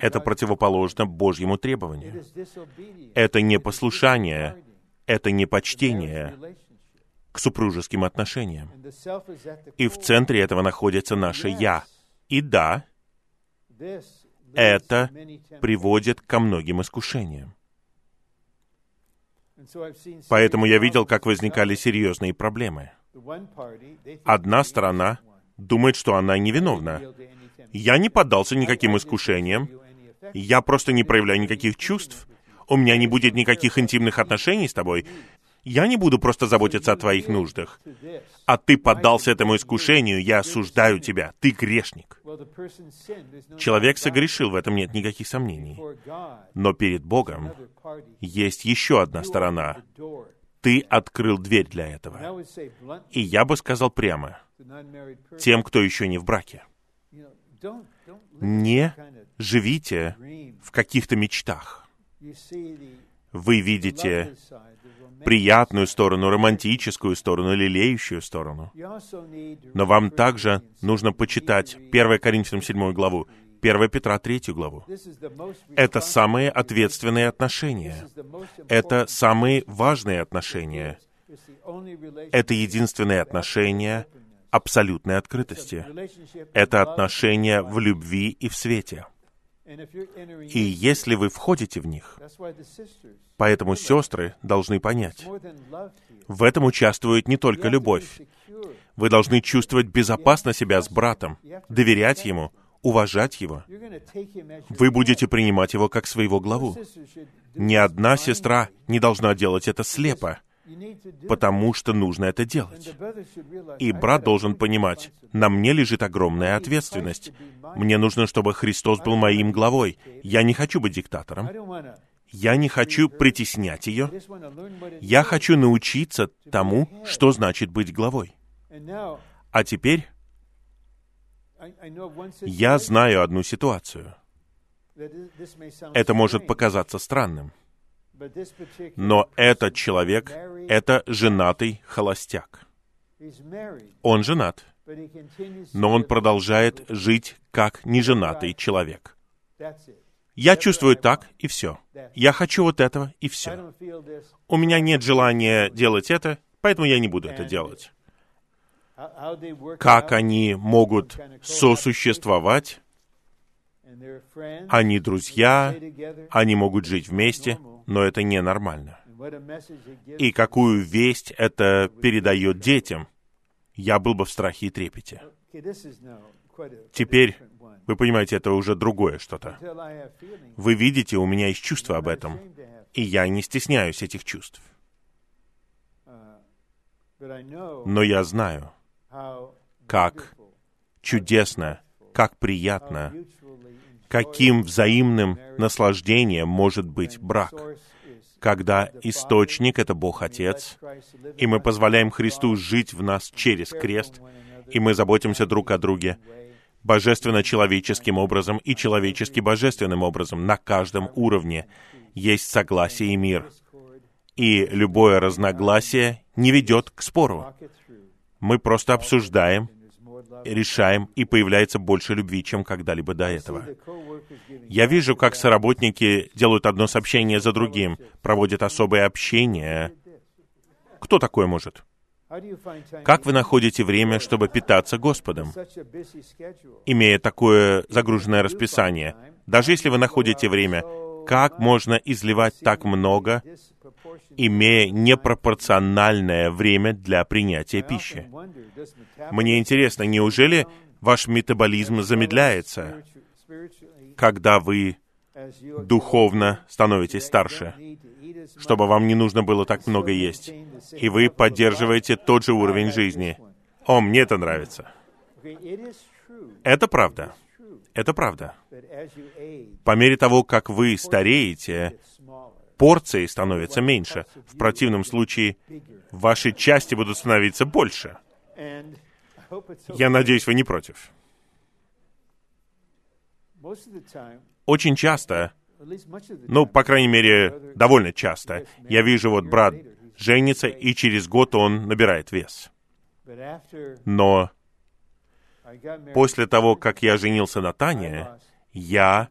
Это противоположно Божьему требованию. Это не послушание, это не почтение к супружеским отношениям. И в центре этого находится наше «я». И да, это приводит ко многим искушениям. Поэтому я видел, как возникали серьезные проблемы. Одна сторона думает, что она невиновна. Я не поддался никаким искушениям. Я просто не проявляю никаких чувств. У меня не будет никаких интимных отношений с тобой. Я не буду просто заботиться о твоих нуждах. А ты поддался этому искушению, я осуждаю тебя. Ты грешник. Человек согрешил, в этом нет никаких сомнений. Но перед Богом есть еще одна сторона. Ты открыл дверь для этого. И я бы сказал прямо, тем, кто еще не в браке, не живите в каких-то мечтах. Вы видите приятную сторону, романтическую сторону, лелеющую сторону. Но вам также нужно почитать 1 Коринфянам 7 главу, 1 Петра 3 главу. Это самые ответственные отношения. Это самые важные отношения. Это единственные отношения абсолютной открытости. Это отношения в любви и в свете. И если вы входите в них, поэтому сестры должны понять, в этом участвует не только любовь. Вы должны чувствовать безопасно себя с братом, доверять ему, уважать его. Вы будете принимать его как своего главу. Ни одна сестра не должна делать это слепо, потому что нужно это делать. И брат должен понимать, на мне лежит огромная ответственность. Мне нужно, чтобы Христос был моим главой. Я не хочу быть диктатором. Я не хочу притеснять ее. Я хочу научиться тому, что значит быть главой. А теперь я знаю одну ситуацию. Это может показаться странным. Но этот человек — это женатый холостяк. Он женат, но он продолжает жить как неженатый человек. Я чувствую так, и все. Я хочу вот этого, и все. У меня нет желания делать это, поэтому я не буду это делать. как они могут сосуществовать, они друзья, они могут жить вместе, но это ненормально. И какую весть это передает детям? Я был бы в страхе и трепете. Теперь, вы понимаете, это уже другое что-то. Вы видите, у меня есть чувство об этом, и я не стесняюсь этих чувств. Но я знаю, как чудесно, как приятно, каким взаимным наслаждением может быть брак, когда источник — это Бог Отец, и мы позволяем Христу жить в нас через крест, и мы заботимся друг о друге божественно-человеческим образом и человечески-божественным образом на каждом уровне. Есть согласие и мир. И любое разногласие не ведет к спору. Мы просто обсуждаем, решаем, и появляется больше любви, чем когда-либо до этого. Я вижу, как соработники делают одно сообщение за другим, проводят особое общение. Кто такое может? Как вы находите время, чтобы питаться Господом, имея такое загруженное расписание? Даже если вы находите время, как можно изливать так много, имея непропорциональное время для принятия пищи? Мне интересно, неужели ваш метаболизм замедляется, когда вы духовно становитесь старше, чтобы вам не нужно было так много есть, и вы поддерживаете тот же уровень жизни. О, мне это нравится. Это правда. Это правда. По мере того, как вы стареете, порции становятся меньше. В противном случае ваши части будут становиться больше. Я надеюсь, вы не против. Очень часто, ну, по крайней мере, довольно часто, я вижу, вот брат женится, и через год он набирает вес. Но после того, как я женился на Тане, я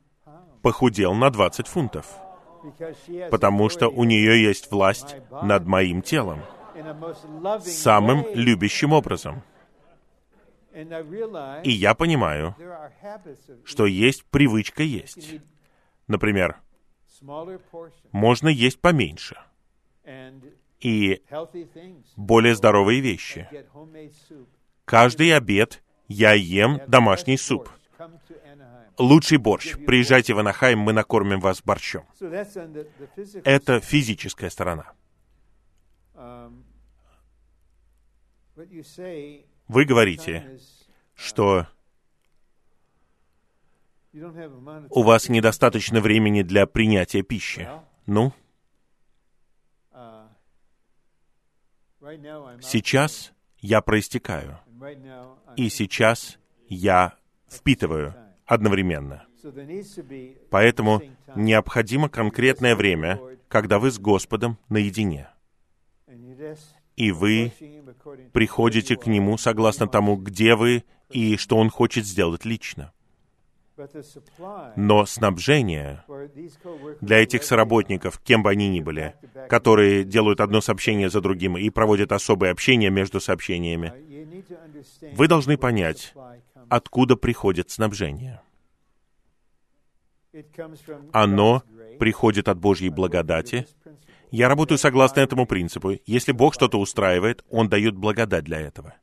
похудел на 20 фунтов, потому что у нее есть власть над моим телом самым любящим образом. И я понимаю, что есть привычка есть. Например, можно есть поменьше и более здоровые вещи. Каждый обед я ем домашний суп. Лучший борщ. Приезжайте в Анахайм, мы накормим вас борщом. Это физическая сторона. Вы говорите, что у вас недостаточно времени для принятия пищи. Ну? Сейчас я проистекаю, и сейчас я впитываю одновременно. Поэтому необходимо конкретное время, когда вы с Господом наедине. И вы приходите к Нему согласно тому, где вы и что Он хочет сделать лично. Но снабжение для этих соработников, кем бы они ни были, которые делают одно сообщение за другим и проводят особое общение между сообщениями, вы должны понять, откуда приходит снабжение. Оно приходит от Божьей благодати. Я работаю согласно этому принципу. Если Бог что-то устраивает, Он дает благодать для этого.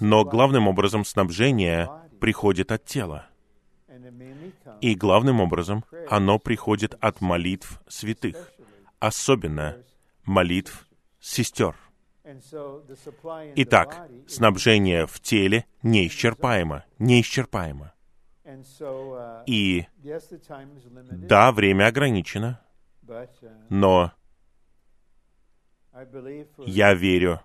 Но главным образом снабжение приходит от тела. И главным образом оно приходит от молитв святых, особенно молитв сестер. Итак, снабжение в теле неисчерпаемо, неисчерпаемо. И да, время ограничено, но я верю,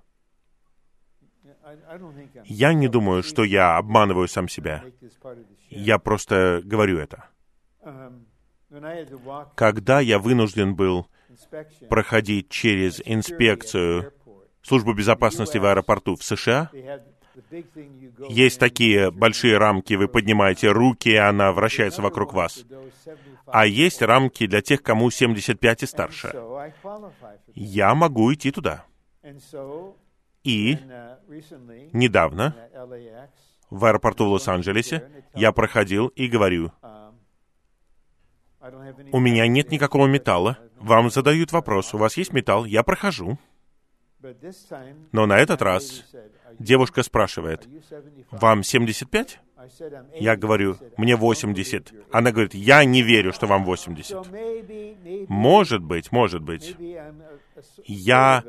я не думаю, что я обманываю сам себя. Я просто говорю это. Когда я вынужден был проходить через инспекцию службы безопасности в аэропорту в США, есть такие большие рамки, вы поднимаете руки, и она вращается вокруг вас. А есть рамки для тех, кому 75 и старше. Я могу идти туда. И недавно в аэропорту в Лос-Анджелесе я проходил и говорю, у меня нет никакого металла. Вам задают вопрос, у вас есть металл? Я прохожу. Но на этот раз девушка спрашивает, вам 75? Я говорю, мне 80. Она говорит, я не верю, что вам 80. Может быть, может быть. Я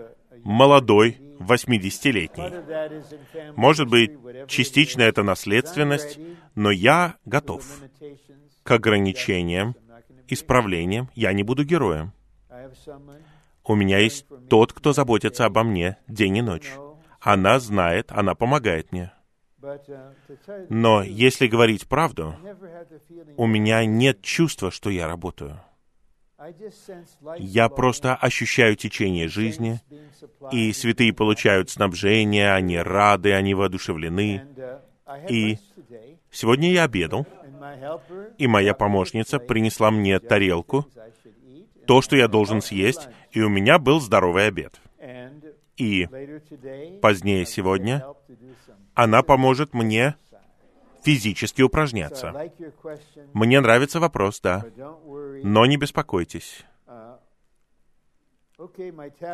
молодой, 80-летний. Может быть, частично это наследственность, но я готов к ограничениям, исправлениям. Я не буду героем. У меня есть тот, кто заботится обо мне день и ночь. Она знает, она помогает мне. Но если говорить правду, у меня нет чувства, что я работаю. Я просто ощущаю течение жизни, и святые получают снабжение, они рады, они воодушевлены. И сегодня я обедал, и моя помощница принесла мне тарелку, то, что я должен съесть, и у меня был здоровый обед. И позднее сегодня она поможет мне физически упражняться. Мне нравится вопрос, да. Но не беспокойтесь.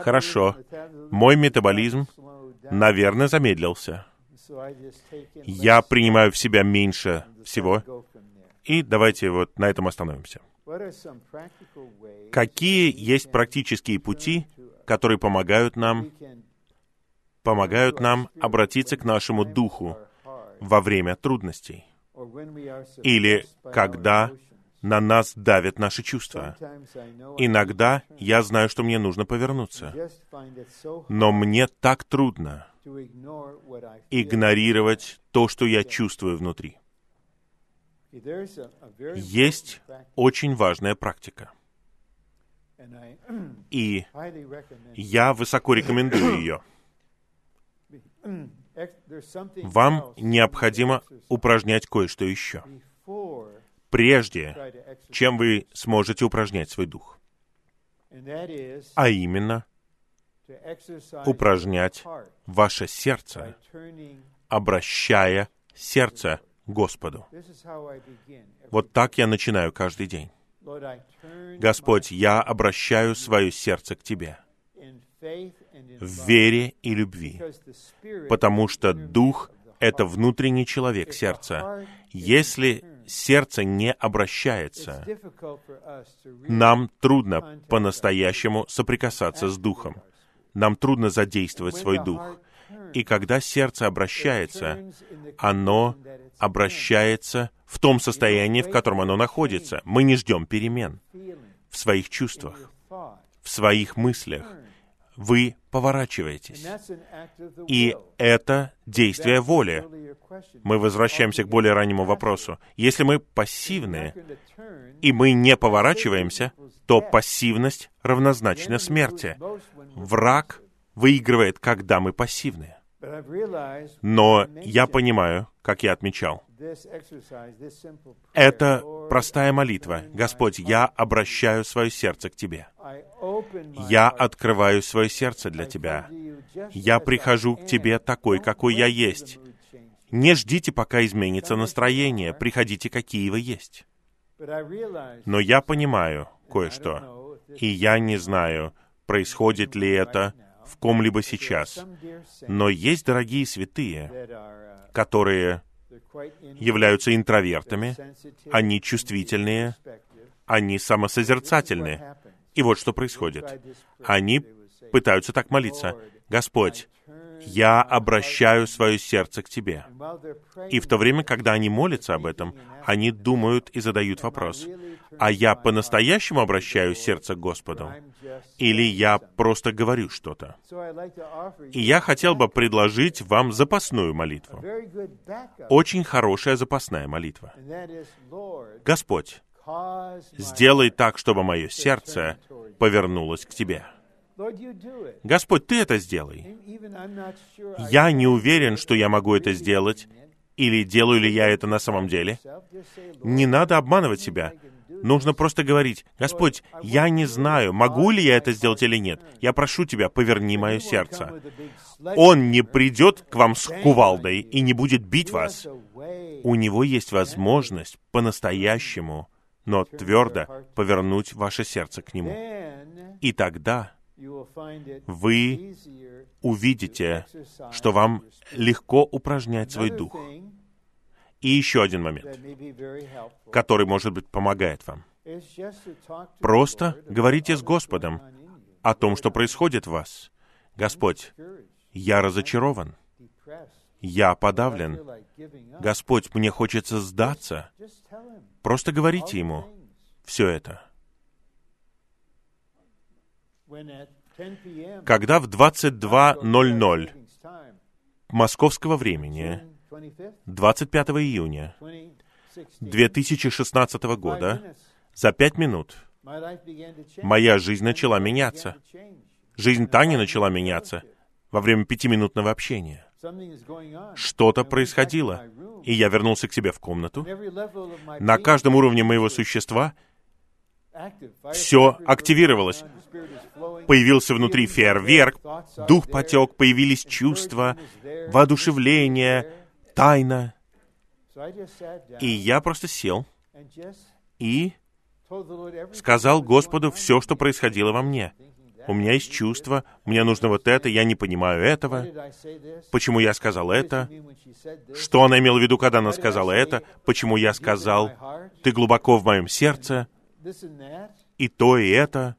Хорошо. Мой метаболизм, наверное, замедлился. Я принимаю в себя меньше всего. И давайте вот на этом остановимся. Какие есть практические пути, которые помогают нам, помогают нам обратиться к нашему духу во время трудностей? Или когда на нас давят наши чувства. Иногда я знаю, что мне нужно повернуться. Но мне так трудно игнорировать то, что я чувствую внутри. Есть очень важная практика. И я высоко рекомендую ее. Вам необходимо упражнять кое-что еще, прежде чем вы сможете упражнять свой дух. А именно, упражнять ваше сердце, обращая сердце Господу. Вот так я начинаю каждый день. Господь, я обращаю свое сердце к Тебе в вере и любви, потому что Дух — это внутренний человек сердца. Если сердце не обращается, нам трудно по-настоящему соприкасаться с Духом. Нам трудно задействовать свой Дух. И когда сердце обращается, оно обращается в том состоянии, в котором оно находится. Мы не ждем перемен в своих чувствах, в своих мыслях. Вы поворачиваетесь. И это действие воли. Мы возвращаемся к более раннему вопросу. Если мы пассивны, и мы не поворачиваемся, то пассивность равнозначна смерти. Враг выигрывает, когда мы пассивны. Но я понимаю, как я отмечал, это простая молитва. Господь, я обращаю свое сердце к Тебе. Я открываю свое сердце для Тебя. Я прихожу к Тебе такой, какой я есть. Не ждите, пока изменится настроение. Приходите, какие вы есть. Но я понимаю кое-что. И я не знаю, происходит ли это в ком-либо сейчас. Но есть дорогие святые, которые являются интровертами, они чувствительные, они самосозерцательные. И вот что происходит. Они пытаются так молиться. «Господь, я обращаю свое сердце к Тебе». И в то время, когда они молятся об этом, они думают и задают вопрос, а я по-настоящему обращаю сердце к Господу? Или я просто говорю что-то? И я хотел бы предложить вам запасную молитву. Очень хорошая запасная молитва. Господь, сделай так, чтобы мое сердце повернулось к Тебе. Господь, Ты это сделай. Я не уверен, что я могу это сделать, или делаю ли я это на самом деле. Не надо обманывать себя. Нужно просто говорить, «Господь, я не знаю, могу ли я это сделать или нет. Я прошу Тебя, поверни мое сердце». Он не придет к вам с кувалдой и не будет бить вас. У него есть возможность по-настоящему, но твердо повернуть ваше сердце к нему. И тогда вы увидите, что вам легко упражнять свой дух. И еще один момент, который, может быть, помогает вам. Просто говорите с Господом о том, что происходит в вас. Господь, я разочарован. Я подавлен. Господь, мне хочется сдаться. Просто говорите Ему все это. Когда в 22.00 московского времени, 25 июня 2016 года, за пять минут моя жизнь начала меняться. Жизнь Тани начала меняться во время пятиминутного общения. Что-то происходило, и я вернулся к себе в комнату. На каждом уровне моего существа все активировалось. Появился внутри фейерверк, дух потек, появились чувства, воодушевление, тайна. И я просто сел и сказал Господу все, что происходило во мне. У меня есть чувство, мне нужно вот это, я не понимаю этого. Почему я сказал это? Что она имела в виду, когда она сказала это? Почему я сказал, ты глубоко в моем сердце? И то, и это.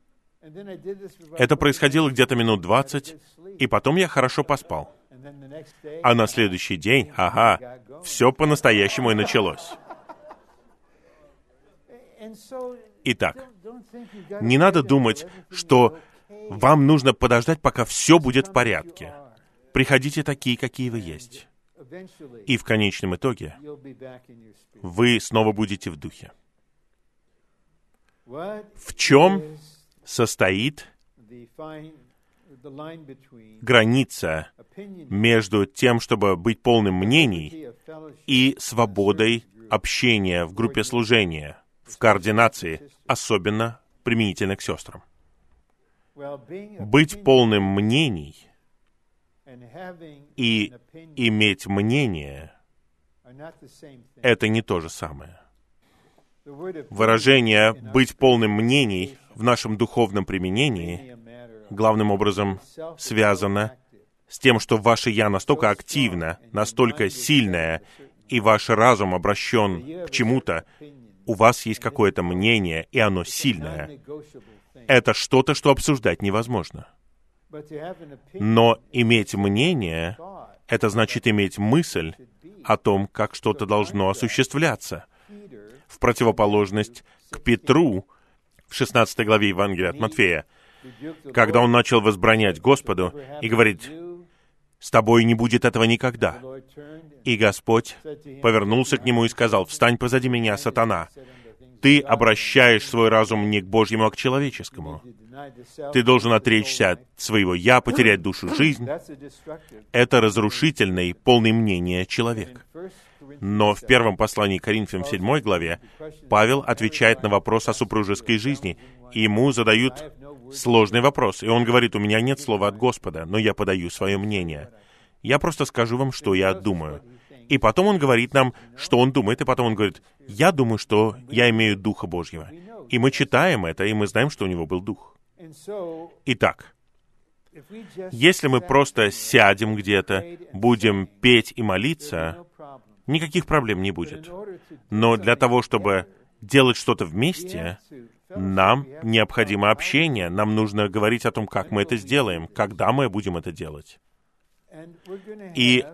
Это происходило где-то минут двадцать, и потом я хорошо поспал. А на следующий день, ага, все по-настоящему и началось. Итак, не надо думать, что вам нужно подождать, пока все будет в порядке. Приходите такие, какие вы есть. И в конечном итоге вы снова будете в духе. В чем состоит граница между тем, чтобы быть полным мнений и свободой общения в группе служения, в координации, особенно применительно к сестрам. Быть полным мнений и иметь мнение — это не то же самое. Выражение «быть полным мнений» в нашем духовном применении главным образом связано с тем, что ваше «я» настолько активно, настолько сильное, и ваш разум обращен к чему-то, у вас есть какое-то мнение, и оно сильное. Это что-то, что обсуждать невозможно. Но иметь мнение — это значит иметь мысль о том, как что-то должно осуществляться. В противоположность к Петру в 16 главе Евангелия от Матфея, когда он начал возбранять Господу и говорить, «С тобой не будет этого никогда». И Господь повернулся к нему и сказал, «Встань позади меня, сатана, ты обращаешь свой разум не к Божьему, а к человеческому. Ты должен отречься от своего «я», потерять душу жизнь. Это разрушительный, полный мнения человек. Но в первом послании Коринфянам в 7 главе Павел отвечает на вопрос о супружеской жизни, и ему задают сложный вопрос. И он говорит, у меня нет слова от Господа, но я подаю свое мнение. Я просто скажу вам, что я думаю. И потом он говорит нам, что он думает, и потом он говорит, я думаю, что я имею Духа Божьего. И мы читаем это, и мы знаем, что у него был Дух. Итак, если мы просто сядем где-то, будем петь и молиться, никаких проблем не будет. Но для того, чтобы делать что-то вместе, нам необходимо общение, нам нужно говорить о том, как мы это сделаем, когда мы будем это делать. И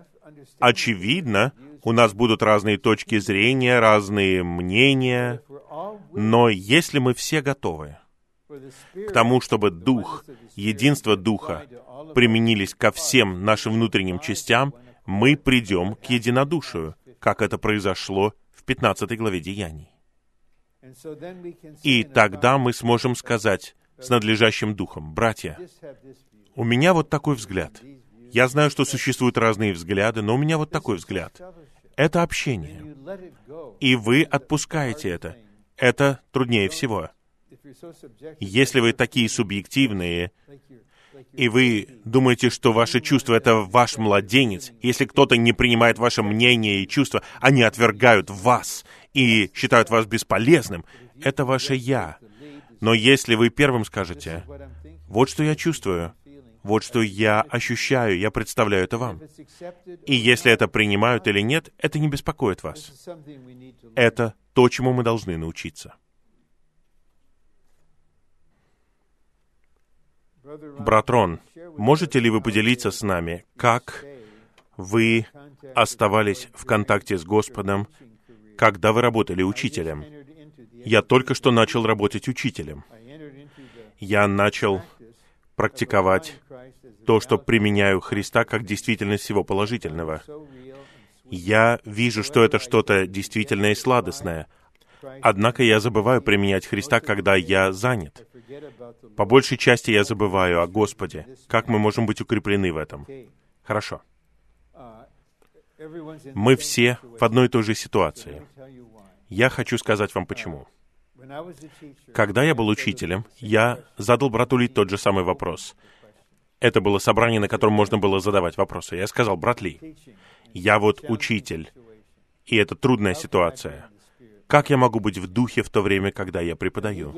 очевидно, у нас будут разные точки зрения, разные мнения, но если мы все готовы к тому, чтобы Дух, единство Духа применились ко всем нашим внутренним частям, мы придем к единодушию, как это произошло в 15 главе Деяний. И тогда мы сможем сказать с надлежащим духом, братья, у меня вот такой взгляд — я знаю, что существуют разные взгляды, но у меня вот такой взгляд. Это общение. И вы отпускаете это. Это труднее всего. Если вы такие субъективные, и вы думаете, что ваши чувства — это ваш младенец, если кто-то не принимает ваше мнение и чувства, они отвергают вас и считают вас бесполезным, это ваше «я». Но если вы первым скажете, «Вот что я чувствую», «Вот что я ощущаю, я представляю это вам», и если это принимают или нет, это не беспокоит вас. Это то, чему мы должны научиться. Брат Рон, можете ли вы поделиться с нами, как вы оставались в контакте с Господом, когда вы работали учителем? Я только что начал работать учителем. Я начал практиковать то, что применяю Христа как действительность всего положительного. Я вижу, что это что-то действительное и сладостное. Однако я забываю применять Христа, когда я занят. По большей части я забываю о Господе. Как мы можем быть укреплены в этом? Хорошо. Мы все в одной и той же ситуации. Я хочу сказать вам почему. Когда я был учителем, я задал брату Ли тот же самый вопрос. Это было собрание, на котором можно было задавать вопросы. Я сказал, брат Ли, я вот учитель, и это трудная ситуация. Как я могу быть в духе в то время, когда я преподаю?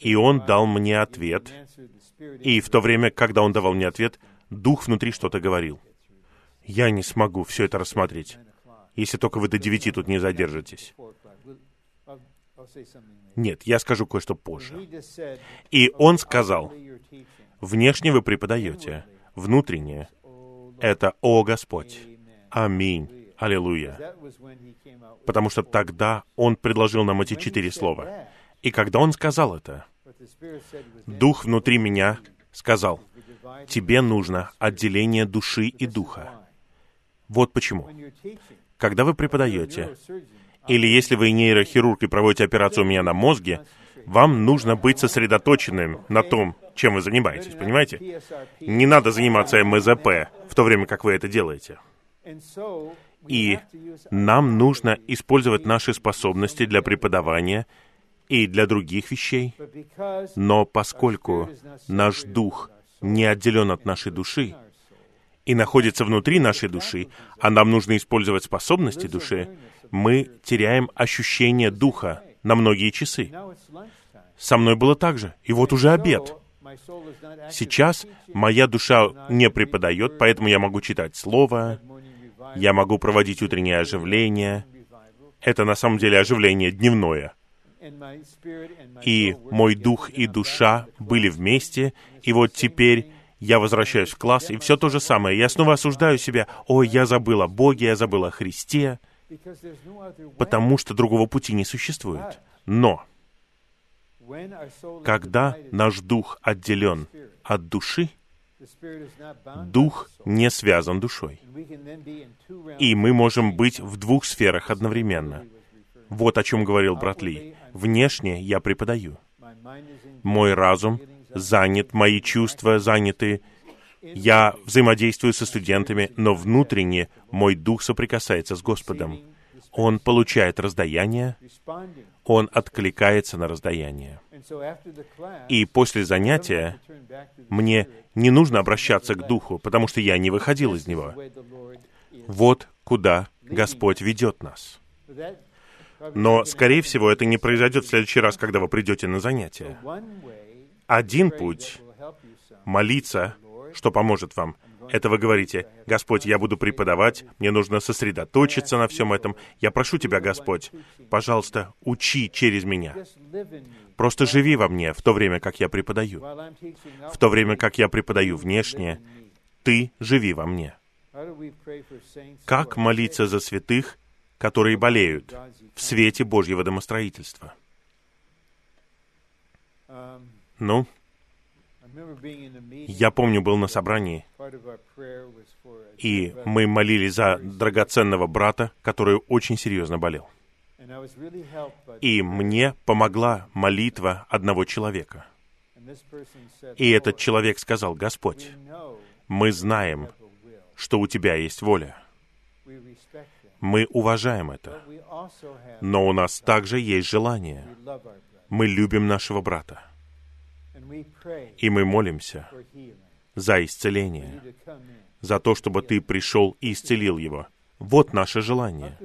И он дал мне ответ, и в то время, когда он давал мне ответ, дух внутри что-то говорил. Я не смогу все это рассмотреть, если только вы до девяти тут не задержитесь. Нет, я скажу кое-что позже. И он сказал, внешне вы преподаете, внутренне — это «О Господь». Аминь. Аллилуйя. Потому что тогда он предложил нам эти четыре слова. И когда он сказал это, Дух внутри меня сказал, тебе нужно отделение души и духа. Вот почему. Когда вы преподаете, или если вы нейрохирург и проводите операцию у меня на мозге, вам нужно быть сосредоточенным на том, чем вы занимаетесь, понимаете? Не надо заниматься МЗП в то время, как вы это делаете. И нам нужно использовать наши способности для преподавания и для других вещей. Но поскольку наш дух не отделен от нашей души и находится внутри нашей души, а нам нужно использовать способности души, мы теряем ощущение духа на многие часы. Со мной было так же. И вот уже обед. Сейчас моя душа не преподает, поэтому я могу читать Слово, я могу проводить утреннее оживление. Это на самом деле оживление дневное. И мой дух и душа были вместе, и вот теперь я возвращаюсь в класс, и все то же самое. Я снова осуждаю себя. Ой, я забыл о Боге, я забыл о Христе, потому что другого пути не существует. Но, когда наш дух отделен от души, дух не связан душой. И мы можем быть в двух сферах одновременно. Вот о чем говорил брат Ли. Внешне я преподаю. Мой разум занят, мои чувства заняты, я взаимодействую со студентами, но внутренне мой дух соприкасается с Господом. Он получает раздаяние, он откликается на раздаяние. И после занятия мне не нужно обращаться к Духу, потому что я не выходил из него. Вот куда Господь ведет нас. Но, скорее всего, это не произойдет в следующий раз, когда вы придете на занятия. Один путь — молиться, что поможет вам. Это вы говорите, «Господь, я буду преподавать, мне нужно сосредоточиться на всем этом. Я прошу Тебя, Господь, пожалуйста, учи через меня. Просто живи во мне в то время, как я преподаю. В то время, как я преподаю внешне, Ты живи во мне». Как молиться за святых, которые болеют в свете Божьего домостроительства? Ну, я помню, был на собрании, и мы молились за драгоценного брата, который очень серьезно болел. И мне помогла молитва одного человека. И этот человек сказал, «Господь, мы знаем, что у Тебя есть воля. Мы уважаем это. Но у нас также есть желание. Мы любим нашего брата. И мы молимся за исцеление, за то, чтобы ты пришел и исцелил его. Вот наше желание.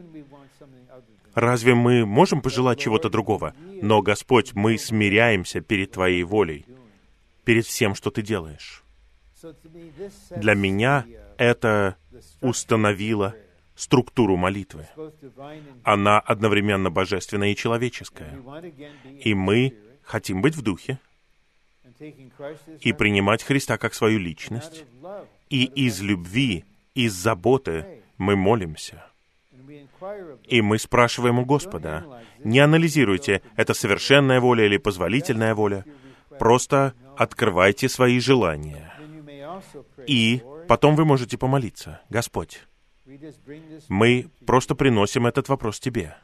Разве мы можем пожелать чего-то другого? Но, Господь, мы смиряемся перед Твоей волей, перед всем, что Ты делаешь. Для меня это установило структуру молитвы. Она одновременно божественная и человеческая. И мы хотим быть в духе и принимать Христа как свою личность. И из любви, из заботы мы молимся. И мы спрашиваем у Господа, не анализируйте, это совершенная воля или позволительная воля, просто открывайте свои желания. И потом вы можете помолиться, Господь, мы просто приносим этот вопрос Тебе.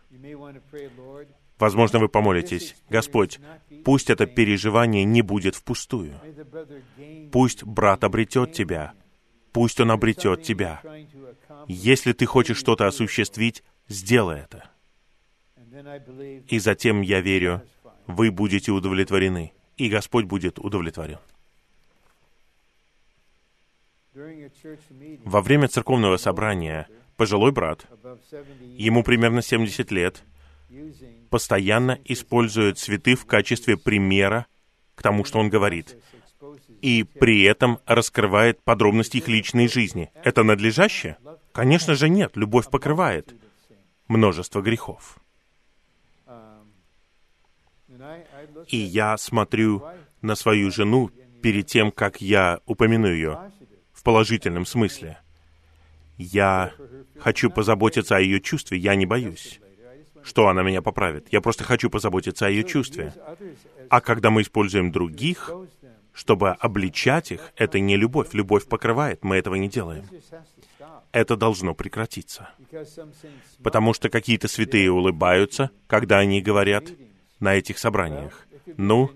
Возможно, вы помолитесь, Господь, пусть это переживание не будет впустую. Пусть брат обретет Тебя. Пусть он обретет Тебя. Если ты хочешь что-то осуществить, сделай это. И затем, я верю, вы будете удовлетворены, и Господь будет удовлетворен. Во время церковного собрания пожилой брат, ему примерно 70 лет, постоянно использует цветы в качестве примера к тому, что он говорит, и при этом раскрывает подробности их личной жизни. Это надлежаще? Конечно же нет, любовь покрывает множество грехов. И я смотрю на свою жену перед тем, как я упомяну ее в положительном смысле. Я хочу позаботиться о ее чувстве, я не боюсь, что она меня поправит. Я просто хочу позаботиться о ее чувстве. А когда мы используем других, чтобы обличать их, это не любовь. Любовь покрывает, мы этого не делаем. Это должно прекратиться. Потому что какие-то святые улыбаются, когда они говорят на этих собраниях. Ну,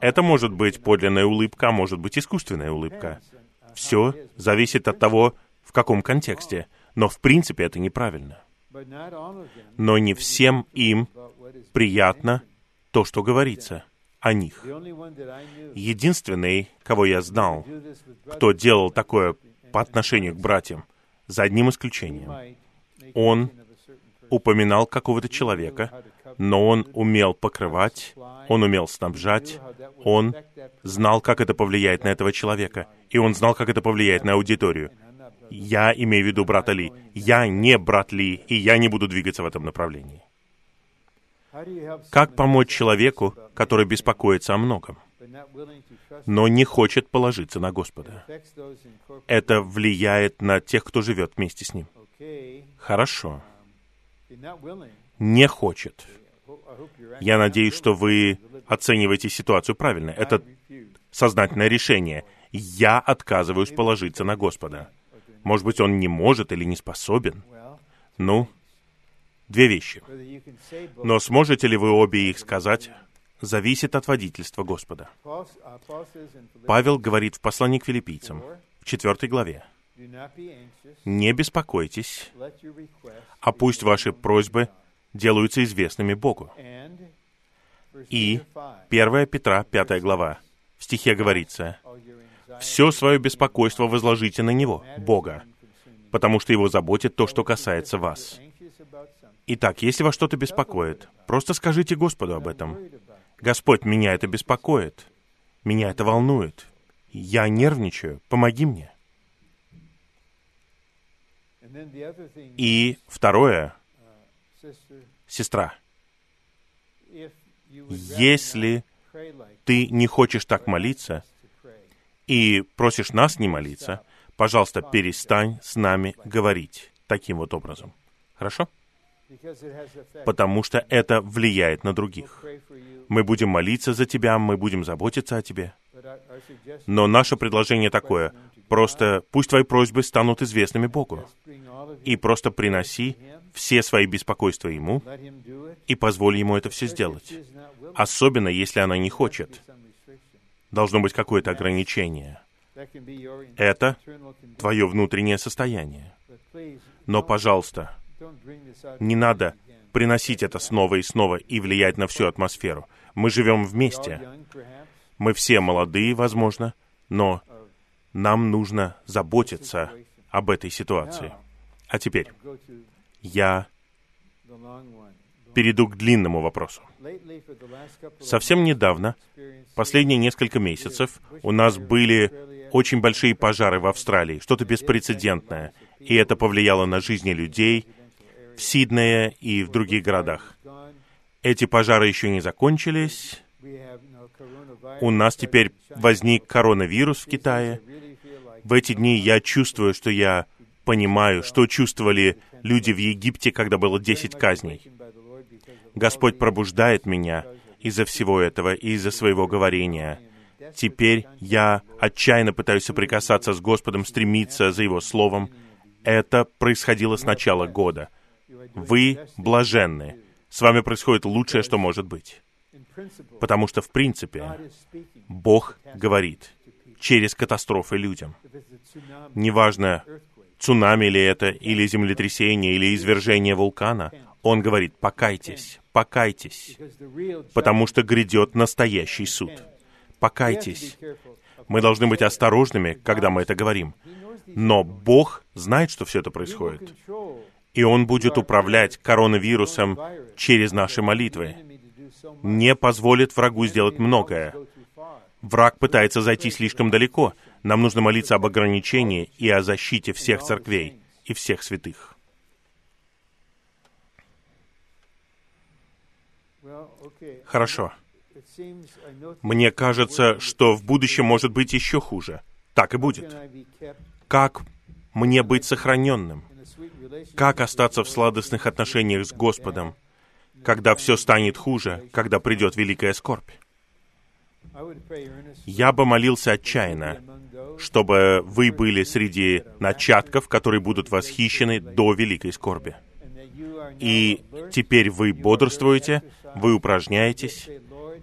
это может быть подлинная улыбка, а может быть искусственная улыбка. Все зависит от того, в каком контексте. Но в принципе это неправильно. Но не всем им приятно то, что говорится о них. Единственный, кого я знал, кто делал такое по отношению к братьям, за одним исключением. Он упоминал какого-то человека, но он умел покрывать, он умел снабжать, он знал, как это повлияет на этого человека, и он знал, как это повлияет на аудиторию. Я имею в виду брата Ли. Я не брат Ли, и я не буду двигаться в этом направлении. Как помочь человеку, который беспокоится о многом, но не хочет положиться на Господа? Это влияет на тех, кто живет вместе с ним. Хорошо. Не хочет. Я надеюсь, что вы оцениваете ситуацию правильно. Это сознательное решение. Я отказываюсь положиться на Господа. Может быть, он не может или не способен. Ну, две вещи. Но сможете ли вы обе их сказать? Зависит от водительства Господа. Павел говорит в послании к филиппийцам, в четвертой главе, «Не беспокойтесь, а пусть ваши просьбы делаются известными Богу». И 1 Петра, 5 глава, в стихе говорится, «Все свое беспокойство возложите на Него, Бога, потому что Его заботит то, что касается вас». Итак, если вас что-то беспокоит, просто скажите Господу об этом. «Господь, меня это беспокоит, меня это волнует, я нервничаю, помоги мне». И второе, сестра, если ты не хочешь так молиться и просишь нас не молиться, пожалуйста, перестань с нами говорить таким вот образом. Хорошо? Потому что это влияет на других. Мы будем молиться за тебя, мы будем заботиться о тебе. Но наше предложение такое. Просто пусть твои просьбы станут известными Богу. И просто приноси все свои беспокойства Ему и позволь Ему это все сделать. Особенно, если она не хочет. Должно быть какое-то ограничение. Это твое внутреннее состояние. Но, пожалуйста, Не надо приносить это снова и снова и влиять на всю атмосферу. Мы живем вместе. Мы все молодые, возможно, но нам нужно заботиться об этой ситуации. А теперь я перейду к длинному вопросу. Совсем недавно, последние несколько месяцев, у нас были очень большие пожары в Австралии, что-то беспрецедентное, и это повлияло на жизни людей в Сиднее и в других городах. Эти пожары еще не закончились. У нас теперь возник коронавирус в Китае. В эти дни я чувствую, что я понимаю, что чувствовали люди в Египте, когда было десять казней. Господь пробуждает меня из-за всего этого и из-за своего говорения. Теперь я отчаянно пытаюсь соприкасаться с Господом, стремиться за Его Словом. Это происходило с начала года. Вы блаженны. С вами происходит лучшее, что может быть. Потому что, в принципе, Бог говорит через катастрофы людям. Неважно, цунами ли это, или землетрясение, или извержение вулкана, Он говорит, покайтесь, покайтесь, потому что грядет настоящий суд. Покайтесь. Мы должны быть осторожными, когда мы это говорим. Но Бог знает, что все это происходит. И Он будет управлять коронавирусом через наши молитвы. Не позволит врагу сделать многое. Враг пытается зайти слишком далеко. Нам нужно молиться об ограничении и о защите всех церквей и всех святых. Хорошо. Мне кажется, что в будущем может быть еще хуже. Так и будет. Как мне быть сохраненным? Как остаться в сладостных отношениях с Господом, когда все станет хуже, когда придет великая скорбь? Я бы молился отчаянно, чтобы вы были среди начатков, которые будут восхищены до великой скорби. И теперь вы бодрствуете, вы упражняетесь,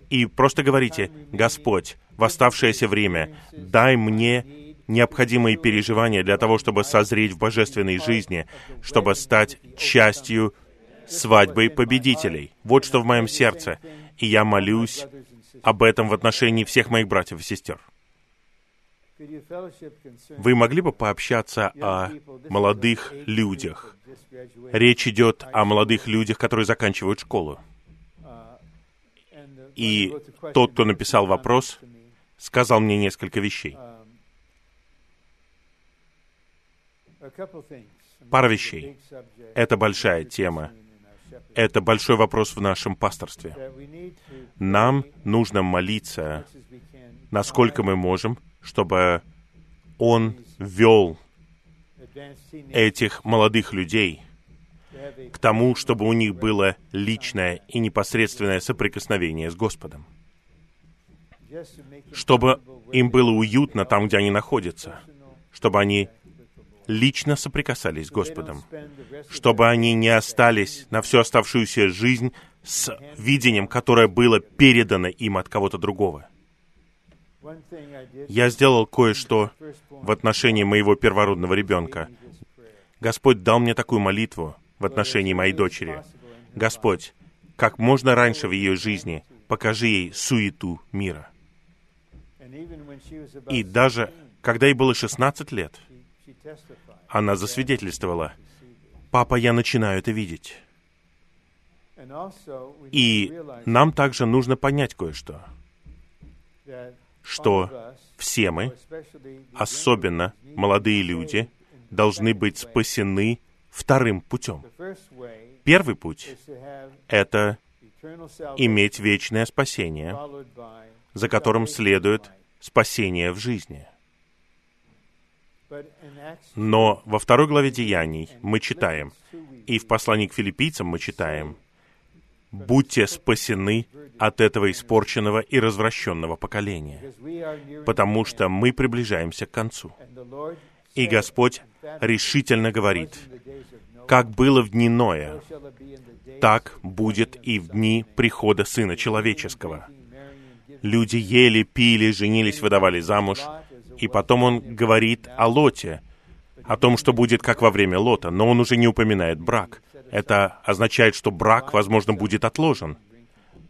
и просто говорите, «Господь, в оставшееся время дай мне необходимые переживания для того, чтобы созреть в божественной жизни, чтобы стать частью свадьбы победителей. Вот что в моем сердце. И я молюсь об этом в отношении всех моих братьев и сестер. Вы могли бы пообщаться о молодых людях? Речь идет о молодых людях, которые заканчивают школу. И тот, кто написал вопрос, сказал мне несколько вещей. Пара вещей. Это большая тема. Это большой вопрос в нашем пасторстве. Нам нужно молиться, насколько мы можем, чтобы Он вел этих молодых людей к тому, чтобы у них было личное и непосредственное соприкосновение с Господом. Чтобы им было уютно там, где они находятся. Чтобы они лично соприкасались с Господом. Чтобы они не остались на всю оставшуюся жизнь с видением, которое было передано им от кого-то другого. Я сделал кое-что в отношении моего первородного ребенка. Господь дал мне такую молитву в отношении моей дочери. Господь, как можно раньше в ее жизни покажи ей суету мира. И даже когда ей было 16 лет, она засвидетельствовала, «Папа, я начинаю это видеть». И нам также нужно понять кое-что, что все мы, особенно молодые люди, должны быть спасены вторым путем. Первый путь — это иметь вечное спасение, за которым следует спасение в жизни. Но во второй главе Деяний мы читаем, и в послании к филиппийцам мы читаем, «Будьте спасены от этого испорченного и развращенного поколения, потому что мы приближаемся к концу». И Господь решительно говорит, «Как было в дни Ноя, так будет и в дни прихода Сына Человеческого». Люди ели, пили, женились, выдавали замуж — и потом он говорит о Лоте, о том, что будет как во время Лота, но он уже не упоминает брак. Это означает, что брак, возможно, будет отложен.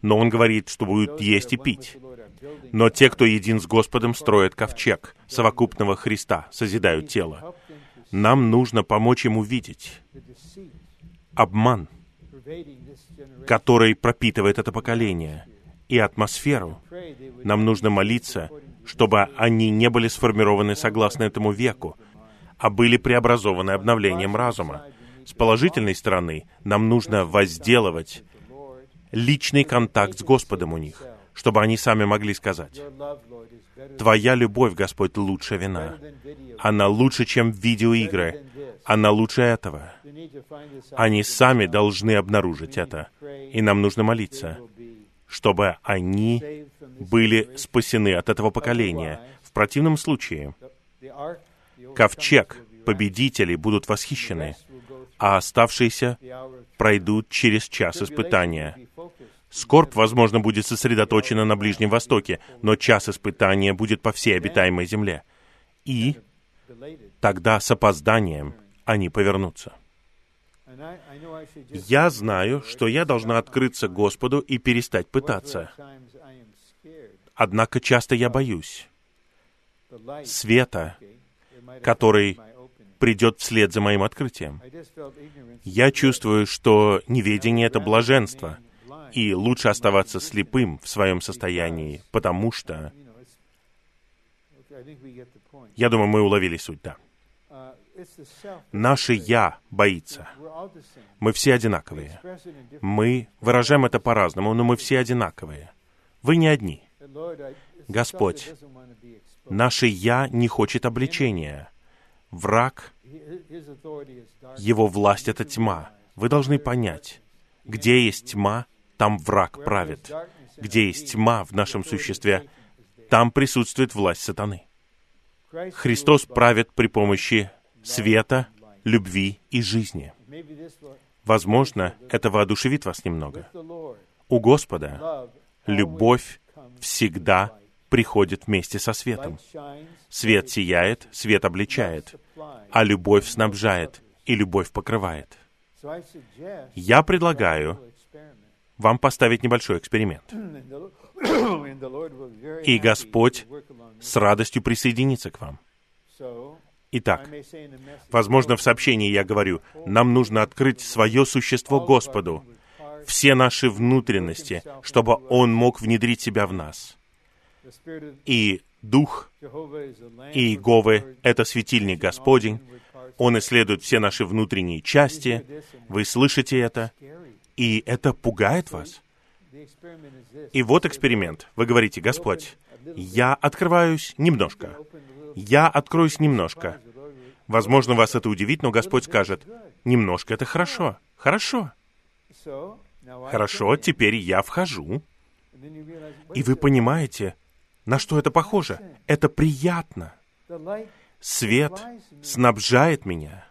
Но он говорит, что будут есть и пить. Но те, кто един с Господом, строят ковчег совокупного Христа, созидают тело. Нам нужно помочь ему видеть обман, который пропитывает это поколение, и атмосферу. Нам нужно молиться, чтобы они не были сформированы согласно этому веку, а были преобразованы обновлением разума. С положительной стороны, нам нужно возделывать личный контакт с Господом у них, чтобы они сами могли сказать, «Твоя любовь, Господь, лучше вина. Она лучше, чем видеоигры. Она лучше этого». Они сами должны обнаружить это. И нам нужно молиться, чтобы они были спасены от этого поколения. В противном случае, ковчег победителей будут восхищены, а оставшиеся пройдут через час испытания. Скорбь, возможно, будет сосредоточена на Ближнем Востоке, но час испытания будет по всей обитаемой земле. И тогда с опозданием они повернутся. Я знаю, что я должна открыться Господу и перестать пытаться. Однако часто я боюсь света, который придет вслед за моим открытием. Я чувствую, что неведение — это блаженство, и лучше оставаться слепым в своем состоянии, потому что... Я думаю, мы уловили суть, да. Наше «я» боится. Мы все одинаковые. Мы выражаем это по-разному, но мы все одинаковые. Вы не одни. Господь, наше «я» не хочет обличения. Враг, его власть — это тьма. Вы должны понять, где есть тьма, там враг правит. Где есть тьма в нашем существе, там присутствует власть сатаны. Христос правит при помощи света, любви и жизни. Возможно, это воодушевит вас немного. У Господа любовь всегда приходит вместе со светом. Свет сияет, свет обличает, а любовь снабжает, и любовь покрывает. Я предлагаю вам поставить небольшой эксперимент. И Господь с радостью присоединится к вам. Итак, возможно, в сообщении я говорю, нам нужно открыть свое существо Господу, все наши внутренности, чтобы Он мог внедрить себя в нас. И Дух Иеговы — это светильник Господень, Он исследует все наши внутренние части, вы слышите это, и это пугает вас. И вот эксперимент. Вы говорите, Господь, я открываюсь немножко. Я откроюсь немножко. Возможно, вас это удивит, но Господь скажет, немножко это хорошо. Хорошо. Хорошо, теперь я вхожу. И вы понимаете, на что это похоже? Это приятно. Свет снабжает меня.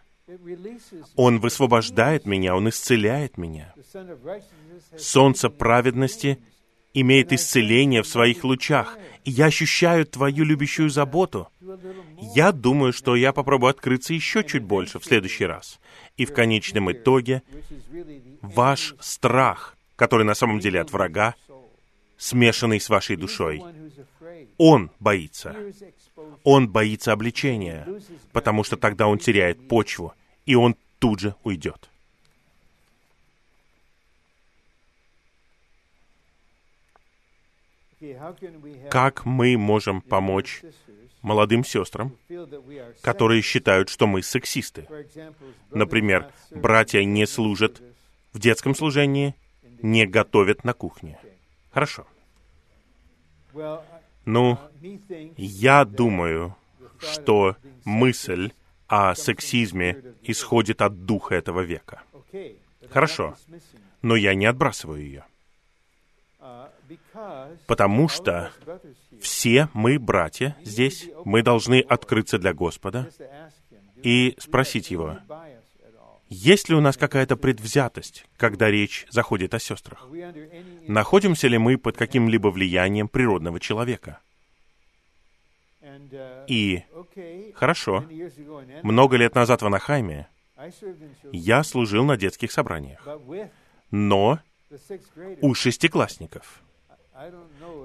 Он высвобождает меня, Он исцеляет меня. Солнце праведности имеет исцеление в своих лучах, и я ощущаю Твою любящую заботу. Я думаю, что я попробую открыться еще чуть больше в следующий раз. И в конечном итоге ваш страх, который на самом деле от врага, смешанный с вашей душой, он боится. Он боится обличения, потому что тогда он теряет почву, и он тут же уйдет. Как мы можем помочь молодым сестрам, которые считают, что мы сексисты? Например, братья не служат в детском служении, не готовят на кухне. Хорошо. Ну, я думаю, что мысль о сексизме исходит от духа этого века. Хорошо, но я не отбрасываю ее. Потому что все мы, братья, здесь, мы должны открыться для Господа и спросить Его, есть ли у нас какая-то предвзятость, когда речь заходит о сестрах? Находимся ли мы под каким-либо влиянием природного человека? И хорошо, много лет назад в Анахайме я служил на детских собраниях, но у шестиклассников.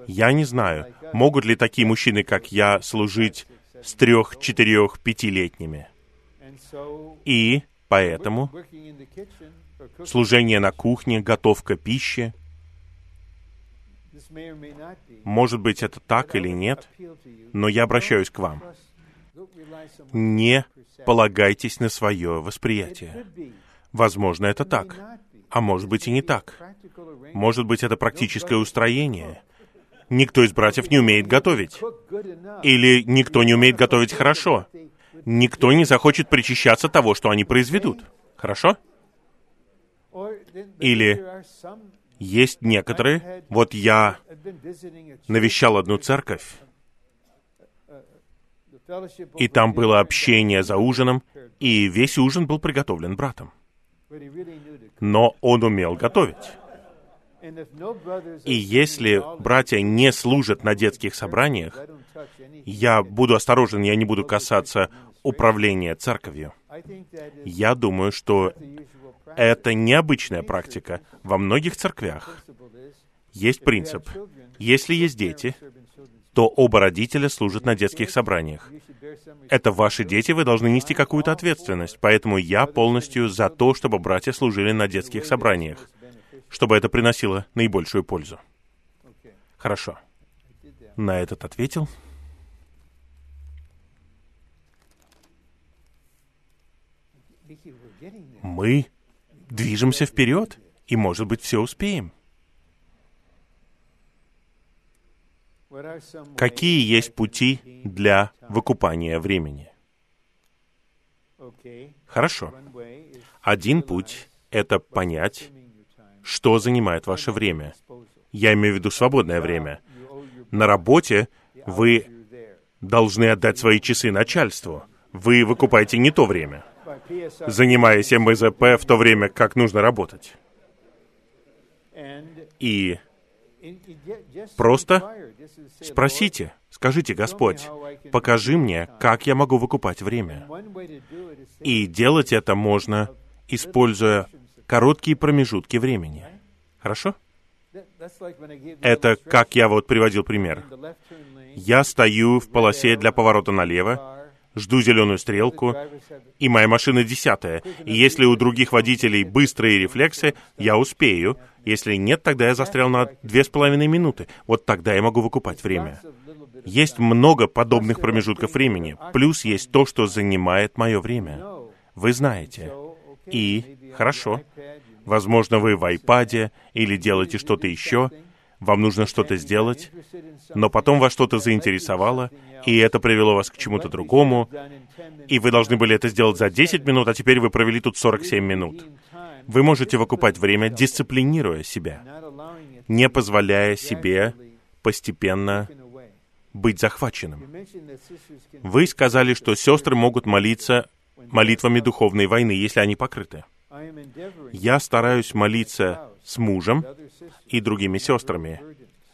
Я не знаю, могут ли такие мужчины, как я, служить с трех, четырех, пятилетними. И поэтому служение на кухне, готовка пищи, может быть, это так или нет, но я обращаюсь к вам. Не полагайтесь на свое восприятие. Возможно, это так, а может быть и не так. Может быть, это практическое устроение. Никто из братьев не умеет готовить. Или никто не умеет готовить хорошо. Никто не захочет причащаться того, что они произведут. Хорошо? Или есть некоторые, вот я навещал одну церковь, и там было общение за ужином, и весь ужин был приготовлен братом. Но он умел готовить. И если братья не служат на детских собраниях, я буду осторожен, я не буду касаться управления церковью. Я думаю, что это необычная практика. Во многих церквях есть принцип. Если есть дети, то оба родителя служат на детских собраниях. Это ваши дети, вы должны нести какую-то ответственность. Поэтому я полностью за то, чтобы братья служили на детских собраниях, чтобы это приносило наибольшую пользу. Хорошо. На этот ответил. Мы движемся вперед, и, может быть, все успеем. Какие есть пути для выкупания времени? Хорошо. Один путь — это понять, что занимает ваше время. Я имею в виду свободное время. На работе вы должны отдать свои часы начальству. Вы выкупаете не то время занимаясь МБЗП в то время, как нужно работать. И просто спросите, скажите, Господь, покажи мне, как я могу выкупать время. И делать это можно, используя короткие промежутки времени. Хорошо? Это как я вот приводил пример. Я стою в полосе для поворота налево, жду зеленую стрелку, и моя машина десятая. И если у других водителей быстрые рефлексы, я успею. Если нет, тогда я застрял на две с половиной минуты. Вот тогда я могу выкупать время. Есть много подобных промежутков времени. Плюс есть то, что занимает мое время. Вы знаете. И, хорошо, возможно, вы в iPad или делаете что-то еще, вам нужно что-то сделать, но потом вас что-то заинтересовало, и это привело вас к чему-то другому, и вы должны были это сделать за 10 минут, а теперь вы провели тут 47 минут. Вы можете выкупать время, дисциплинируя себя, не позволяя себе постепенно быть захваченным. Вы сказали, что сестры могут молиться молитвами духовной войны, если они покрыты. Я стараюсь молиться с мужем и другими сестрами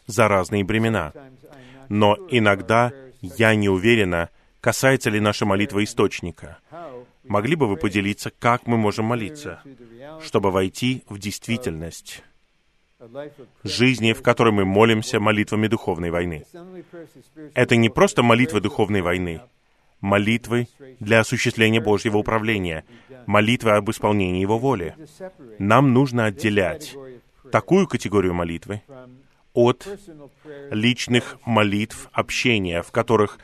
за разные бремена. Но иногда я не уверена, касается ли наша молитва источника. Могли бы вы поделиться, как мы можем молиться, чтобы войти в действительность жизни, в которой мы молимся молитвами духовной войны? Это не просто молитвы духовной войны, молитвы для осуществления Божьего управления, молитвы об исполнении Его воли. Нам нужно отделять такую категорию молитвы от личных молитв, общения, в которых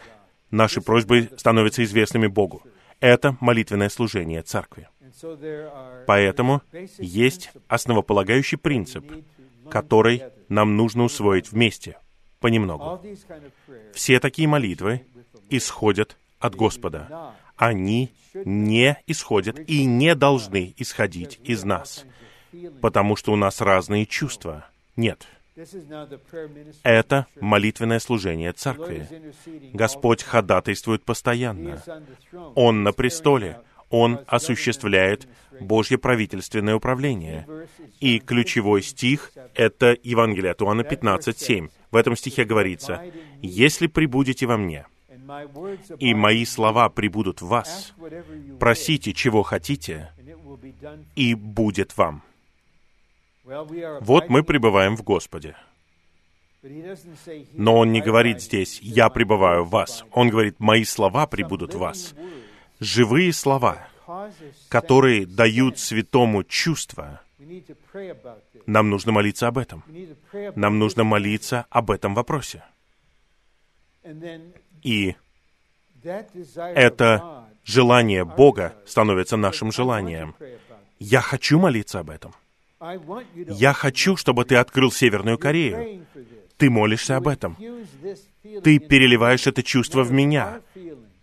наши просьбы становятся известными Богу. Это молитвенное служение Церкви. Поэтому есть основополагающий принцип, который нам нужно усвоить вместе, понемногу. Все такие молитвы исходят от Господа. Они не исходят и не должны исходить из нас, потому что у нас разные чувства. Нет. Это молитвенное служение церкви. Господь ходатайствует постоянно. Он на престоле. Он осуществляет Божье правительственное управление. И ключевой стих — это Евангелие от Иоанна 15.7. В этом стихе говорится, «Если прибудете во мне, и мои слова прибудут в вас. Просите, чего хотите, и будет вам. Вот мы пребываем в Господе. Но Он не говорит здесь «я пребываю в вас». Он говорит «мои слова прибудут в вас». Живые слова, которые дают святому чувство. Нам нужно молиться об этом. Нам нужно молиться об этом вопросе. И это желание Бога становится нашим желанием. Я хочу молиться об этом. Я хочу, чтобы ты открыл Северную Корею. Ты молишься об этом. Ты переливаешь это чувство в меня.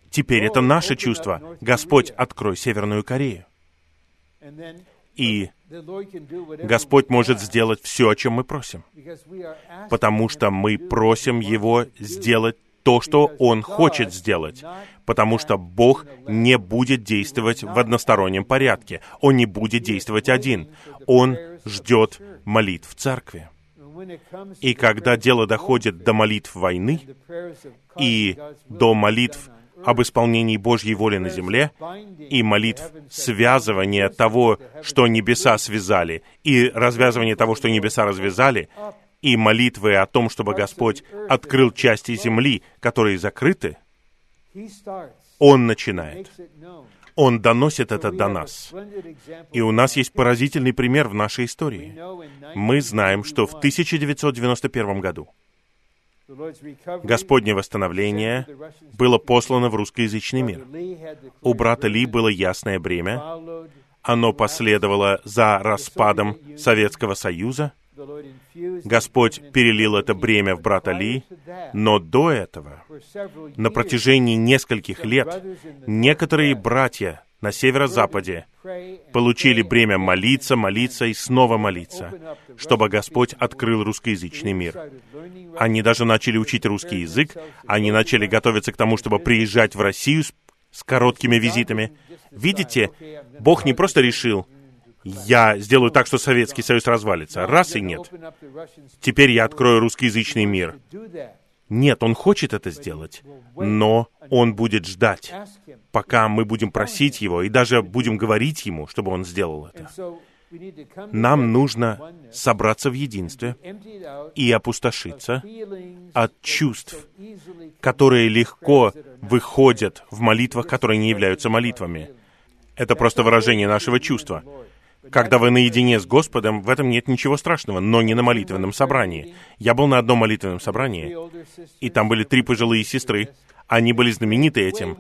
Теперь это наше чувство. Господь, открой Северную Корею. И Господь может сделать все, о чем мы просим, потому что мы просим Его сделать то, что Он хочет сделать, потому что Бог не будет действовать в одностороннем порядке. Он не будет действовать один. Он ждет молитв церкви. И когда дело доходит до молитв войны и до молитв об исполнении Божьей воли на земле и молитв связывания того, что небеса связали, и развязывания того, что небеса развязали, и молитвы о том, чтобы Господь открыл части земли, которые закрыты, Он начинает. Он доносит это до нас. И у нас есть поразительный пример в нашей истории. Мы знаем, что в 1991 году Господне восстановление было послано в русскоязычный мир. У брата Ли было ясное бремя. Оно последовало за распадом Советского Союза. Господь перелил это бремя в брата Ли, но до этого, на протяжении нескольких лет, некоторые братья на северо-западе получили бремя молиться, молиться и снова молиться, чтобы Господь открыл русскоязычный мир. Они даже начали учить русский язык, они начали готовиться к тому, чтобы приезжать в Россию с, с короткими визитами. Видите, Бог не просто решил, я сделаю так, что Советский Союз развалится. Раз и нет. Теперь я открою русскоязычный мир. Нет, он хочет это сделать, но он будет ждать, пока мы будем просить его и даже будем говорить ему, чтобы он сделал это. Нам нужно собраться в единстве и опустошиться от чувств, которые легко выходят в молитвах, которые не являются молитвами. Это просто выражение нашего чувства. Когда вы наедине с Господом, в этом нет ничего страшного, но не на молитвенном собрании. Я был на одном молитвенном собрании, и там были три пожилые сестры. Они были знамениты этим.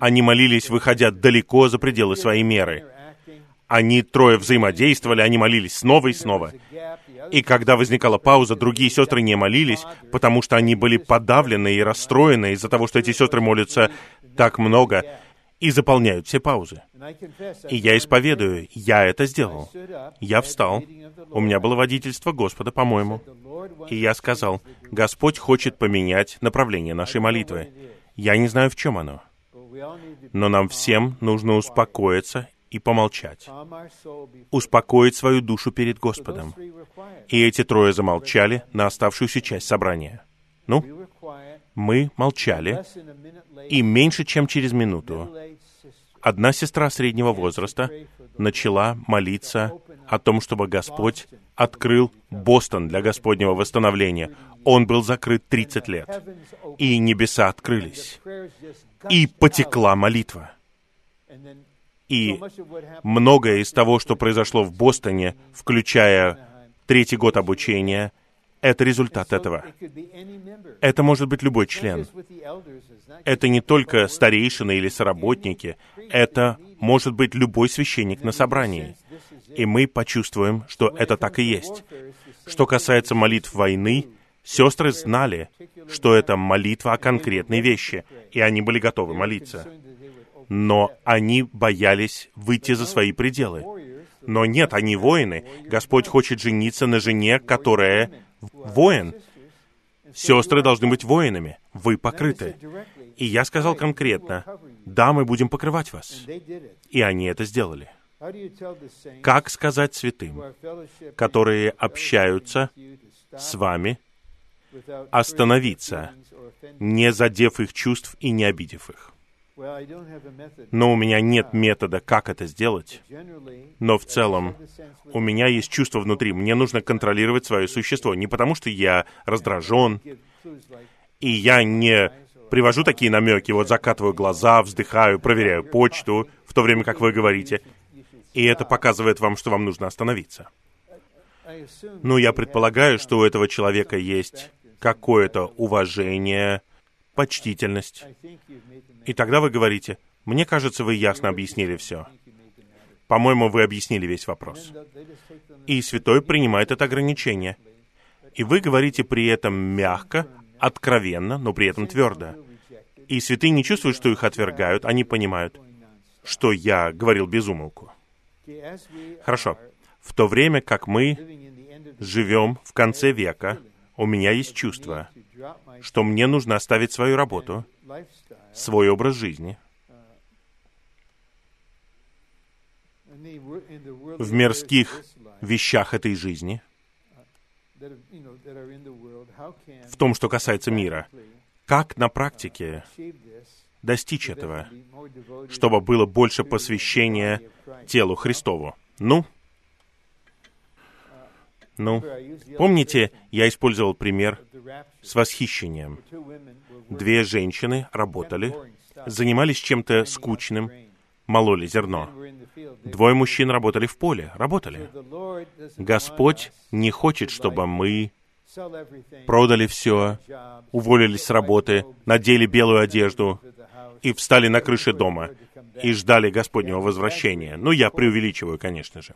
Они молились, выходя далеко за пределы своей меры. Они трое взаимодействовали, они молились снова и снова. И когда возникала пауза, другие сестры не молились, потому что они были подавлены и расстроены из-за того, что эти сестры молятся так много и заполняют все паузы. И я исповедую, я это сделал. Я встал, у меня было водительство Господа, по-моему, и я сказал, Господь хочет поменять направление нашей молитвы. Я не знаю, в чем оно. Но нам всем нужно успокоиться и помолчать. Успокоить свою душу перед Господом. И эти трое замолчали на оставшуюся часть собрания. Ну, мы молчали, и меньше чем через минуту одна сестра среднего возраста начала молиться о том, чтобы Господь открыл Бостон для Господнего восстановления. Он был закрыт 30 лет, и небеса открылись, и потекла молитва. И многое из того, что произошло в Бостоне, включая третий год обучения, это результат этого. Это может быть любой член. Это не только старейшины или соработники. Это может быть любой священник на собрании. И мы почувствуем, что это так и есть. Что касается молитв войны, сестры знали, что это молитва о конкретной вещи, и они были готовы молиться. Но они боялись выйти за свои пределы. Но нет, они воины. Господь хочет жениться на жене, которая воин. Сестры должны быть воинами. Вы покрыты. И я сказал конкретно, да, мы будем покрывать вас. И они это сделали. Как сказать святым, которые общаются с вами, остановиться, не задев их чувств и не обидев их. Но у меня нет метода, как это сделать. Но в целом у меня есть чувство внутри. Мне нужно контролировать свое существо. Не потому, что я раздражен, и я не привожу такие намеки, вот закатываю глаза, вздыхаю, проверяю почту, в то время как вы говорите, и это показывает вам, что вам нужно остановиться. Ну, я предполагаю, что у этого человека есть какое-то уважение, почтительность. И тогда вы говорите, мне кажется, вы ясно объяснили все. По-моему, вы объяснили весь вопрос. И святой принимает это ограничение. И вы говорите при этом мягко, откровенно, но при этом твердо. И святые не чувствуют, что их отвергают, они понимают, что я говорил безумолку. Хорошо. В то время как мы живем в конце века, у меня есть чувство, что мне нужно оставить свою работу, свой образ жизни, в мирских вещах этой жизни, в том, что касается мира. Как на практике достичь этого, чтобы было больше посвящения телу Христову? Ну, ну, помните, я использовал пример с восхищением. Две женщины работали, занимались чем-то скучным, мололи зерно. Двое мужчин работали в поле, работали. Господь не хочет, чтобы мы продали все, уволились с работы, надели белую одежду и встали на крыше дома и ждали Господнего возвращения. Ну, я преувеличиваю, конечно же.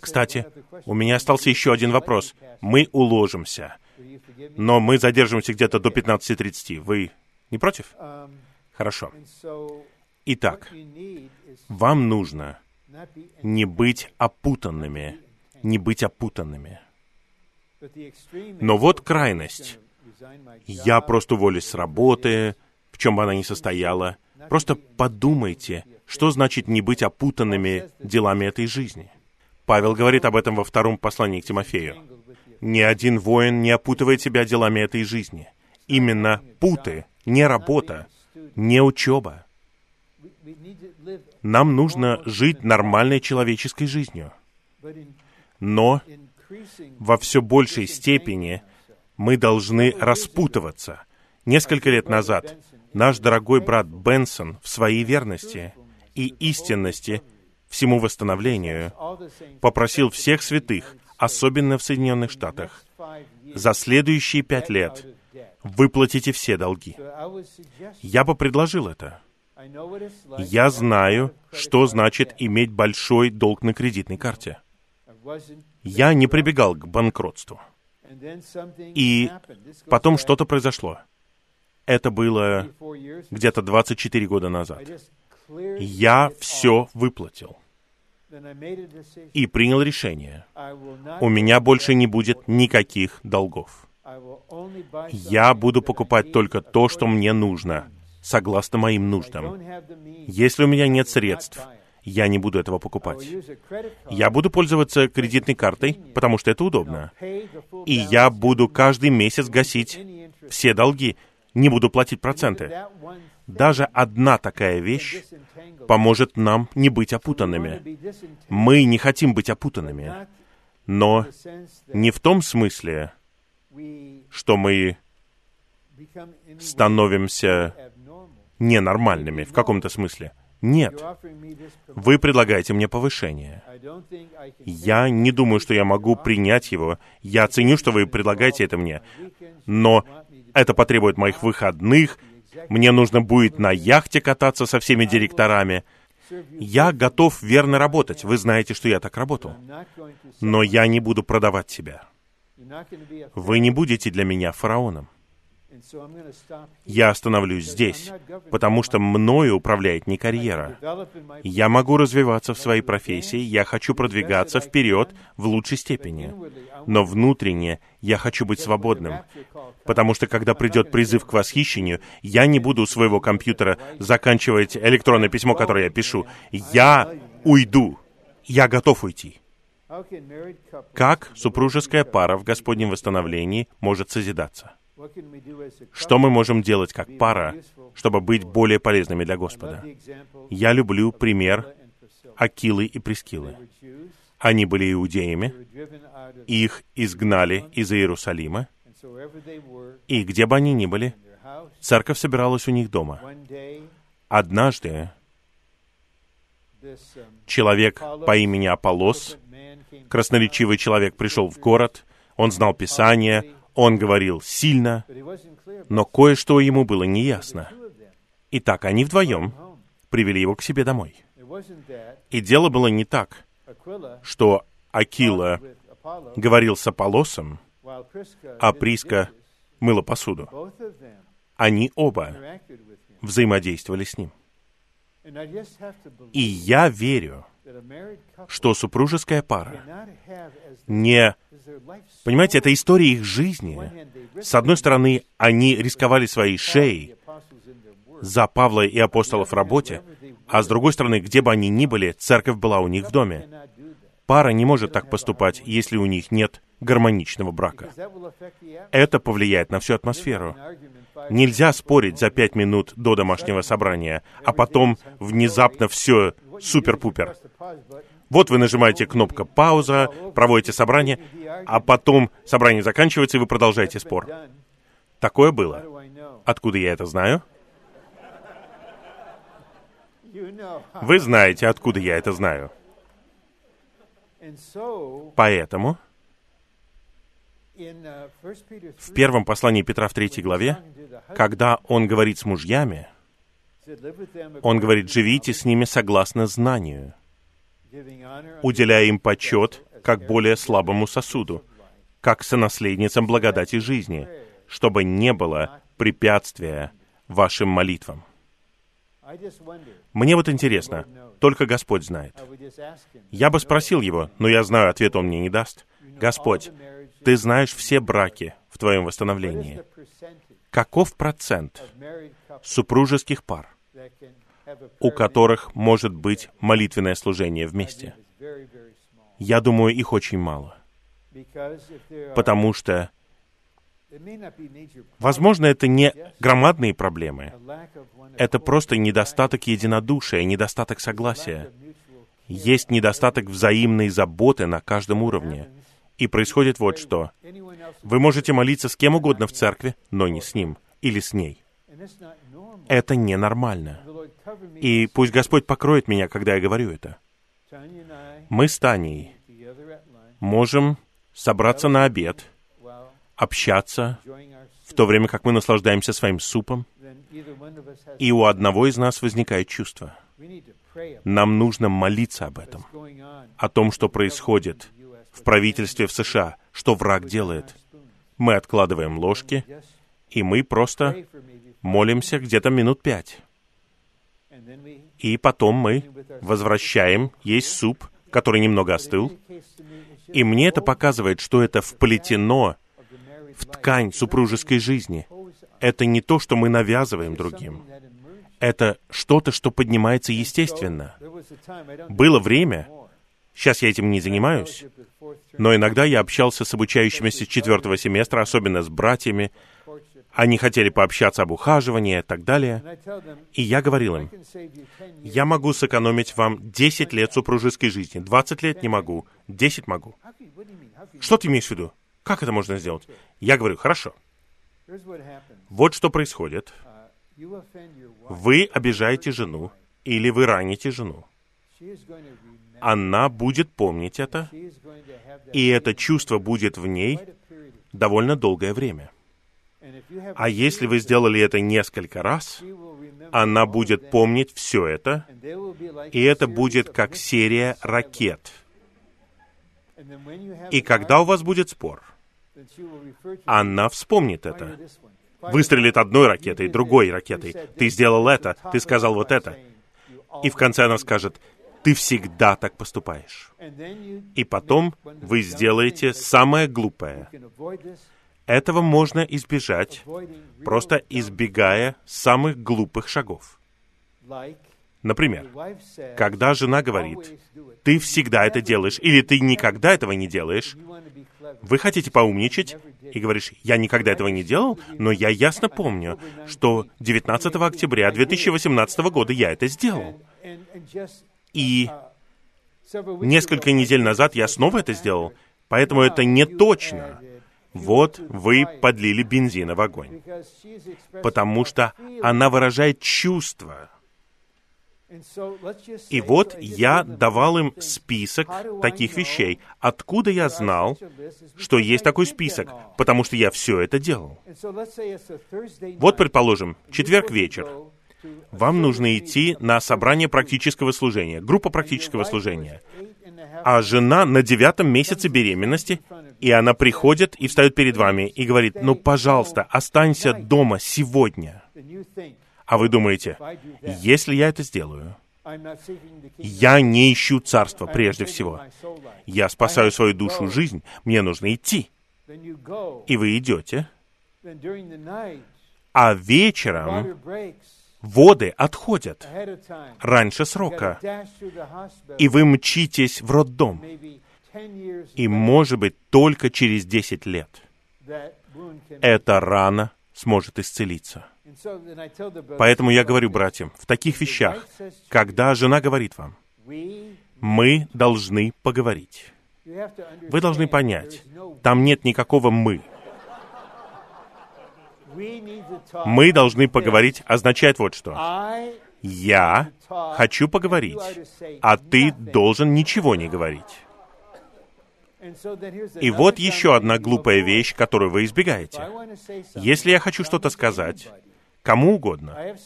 Кстати, у меня остался еще один вопрос. Мы уложимся, но мы задержимся где-то до 15.30. Вы не против? Хорошо. Итак, вам нужно не быть опутанными, не быть опутанными. Но вот крайность. Я просто уволюсь с работы, в чем бы она ни состояла. Просто подумайте, что значит не быть опутанными делами этой жизни. Павел говорит об этом во втором послании к Тимофею. Ни один воин не опутывает себя делами этой жизни. Именно путы, не работа, не учеба. Нам нужно жить нормальной человеческой жизнью. Но во все большей степени мы должны распутываться. Несколько лет назад наш дорогой брат Бенсон в своей верности и истинности всему восстановлению попросил всех святых, особенно в Соединенных Штатах, за следующие пять лет выплатите все долги. Я бы предложил это. Я знаю, что значит иметь большой долг на кредитной карте. Я не прибегал к банкротству. И потом что-то произошло. Это было где-то 24 года назад. Я все выплатил. И принял решение. У меня больше не будет никаких долгов. Я буду покупать только то, что мне нужно, согласно моим нуждам. Если у меня нет средств, я не буду этого покупать. Я буду пользоваться кредитной картой, потому что это удобно. И я буду каждый месяц гасить все долги, не буду платить проценты. Даже одна такая вещь поможет нам не быть опутанными. Мы не хотим быть опутанными, но не в том смысле, что мы становимся ненормальными в каком-то смысле. Нет. Вы предлагаете мне повышение. Я не думаю, что я могу принять его. Я ценю, что вы предлагаете это мне. Но это потребует моих выходных. Мне нужно будет на яхте кататься со всеми директорами. Я готов верно работать. Вы знаете, что я так работал. Но я не буду продавать себя. Вы не будете для меня фараоном. Я остановлюсь здесь, потому что мною управляет не карьера. Я могу развиваться в своей профессии, я хочу продвигаться вперед в лучшей степени. Но внутренне я хочу быть свободным, потому что когда придет призыв к восхищению, я не буду у своего компьютера заканчивать электронное письмо, которое я пишу. Я уйду. Я готов уйти. Как супружеская пара в Господнем восстановлении может созидаться? Что мы можем делать как пара, чтобы быть более полезными для Господа? Я люблю пример Акилы и Прескилы. Они были иудеями, их изгнали из Иерусалима, и где бы они ни были, церковь собиралась у них дома. Однажды человек по имени Аполлос, красноречивый человек, пришел в город, он знал Писание, он говорил сильно, но кое-что ему было неясно. Итак, они вдвоем привели его к себе домой. И дело было не так, что Акила говорил с Аполлосом, а Приска мыла посуду. Они оба взаимодействовали с ним. И я верю, что супружеская пара не... Понимаете, это история их жизни. С одной стороны, они рисковали своей шеей за Павла и апостолов в работе, а с другой стороны, где бы они ни были, церковь была у них в доме. Пара не может так поступать, если у них нет гармоничного брака. Это повлияет на всю атмосферу. Нельзя спорить за пять минут до домашнего собрания, а потом внезапно все супер-пупер. Вот вы нажимаете кнопку «пауза», проводите собрание, а потом собрание заканчивается, и вы продолжаете спор. Такое было. Откуда я это знаю? Вы знаете, откуда я это знаю. Поэтому в первом послании Петра в третьей главе, когда он говорит с мужьями, он говорит, живите с ними согласно знанию, уделяя им почет как более слабому сосуду, как сонаследницам благодати жизни, чтобы не было препятствия вашим молитвам. Мне вот интересно, только Господь знает. Я бы спросил его, но я знаю, ответ он мне не даст. Господь, ты знаешь все браки в твоем восстановлении. Каков процент супружеских пар, у которых может быть молитвенное служение вместе? Я думаю, их очень мало. Потому что, возможно, это не громадные проблемы. Это просто недостаток единодушия, недостаток согласия. Есть недостаток взаимной заботы на каждом уровне. И происходит вот что. Вы можете молиться с кем угодно в церкви, но не с ним или с ней. Это ненормально. И пусть Господь покроет меня, когда я говорю это. Мы с Таней можем собраться на обед, общаться, в то время как мы наслаждаемся своим супом, и у одного из нас возникает чувство. Нам нужно молиться об этом, о том, что происходит в правительстве в США, что враг делает. Мы откладываем ложки, и мы просто молимся где-то минут пять. И потом мы возвращаем есть суп, который немного остыл. И мне это показывает, что это вплетено в ткань супружеской жизни. Это не то, что мы навязываем другим. Это что-то, что поднимается естественно. Было время, сейчас я этим не занимаюсь, но иногда я общался с обучающимися четвертого семестра, особенно с братьями. Они хотели пообщаться об ухаживании и так далее. И я говорил им, я могу сэкономить вам 10 лет супружеской жизни. 20 лет не могу, 10 могу. Что ты имеешь в виду? Как это можно сделать? Я говорю, хорошо. Вот что происходит. Вы обижаете жену или вы раните жену. Она будет помнить это, и это чувство будет в ней довольно долгое время. А если вы сделали это несколько раз, она будет помнить все это, и это будет как серия ракет. И когда у вас будет спор, она вспомнит это. Выстрелит одной ракетой, другой ракетой. Ты сделал это, ты сказал вот это. И в конце она скажет, ты всегда так поступаешь. И потом вы сделаете самое глупое. Этого можно избежать, просто избегая самых глупых шагов. Например, когда жена говорит, ты всегда это делаешь, или ты никогда этого не делаешь, вы хотите поумничать и говоришь, я никогда этого не делал, но я ясно помню, что 19 октября 2018 года я это сделал. И несколько недель назад я снова это сделал, поэтому это не точно. Вот вы подлили бензина в огонь. Потому что она выражает чувства. И вот я давал им список таких вещей. Откуда я знал, что есть такой список? Потому что я все это делал. Вот, предположим, четверг вечер. Вам нужно идти на собрание практического служения, группа практического служения. А жена на девятом месяце беременности, и она приходит и встает перед вами и говорит, ну, пожалуйста, останься дома сегодня. А вы думаете, если я это сделаю, я не ищу царства прежде всего. Я спасаю свою душу, жизнь. Мне нужно идти. И вы идете. А вечером воды отходят раньше срока. И вы мчитесь в роддом. И, может быть, только через 10 лет эта рана сможет исцелиться. Поэтому я говорю братьям, в таких вещах, когда жена говорит вам, мы должны поговорить. Вы должны понять, там нет никакого «мы». Мы должны поговорить означает вот что. Я хочу поговорить, а ты должен ничего не говорить. И вот еще одна глупая вещь, которую вы избегаете. Если я хочу что-то сказать, кому угодно,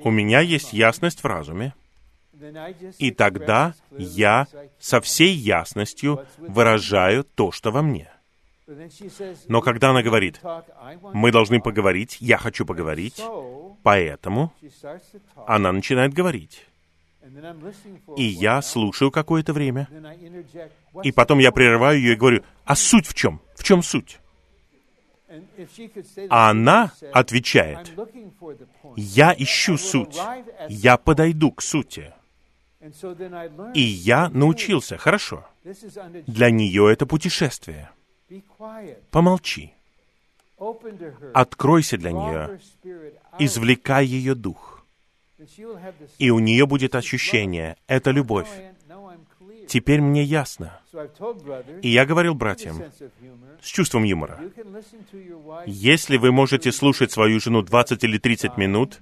у меня есть ясность в разуме, и тогда я со всей ясностью выражаю то, что во мне. Но когда она говорит, мы должны поговорить, я хочу поговорить, поэтому она начинает говорить. И я слушаю какое-то время, и потом я прерываю ее и говорю, а суть в чем? В чем суть? А она отвечает, я ищу суть, я подойду к сути. И я научился, хорошо, для нее это путешествие. Помолчи. Откройся для нее, извлекай ее дух. И у нее будет ощущение, это любовь. Теперь мне ясно. И я говорил братьям с чувством юмора. Если вы можете слушать свою жену 20 или 30 минут,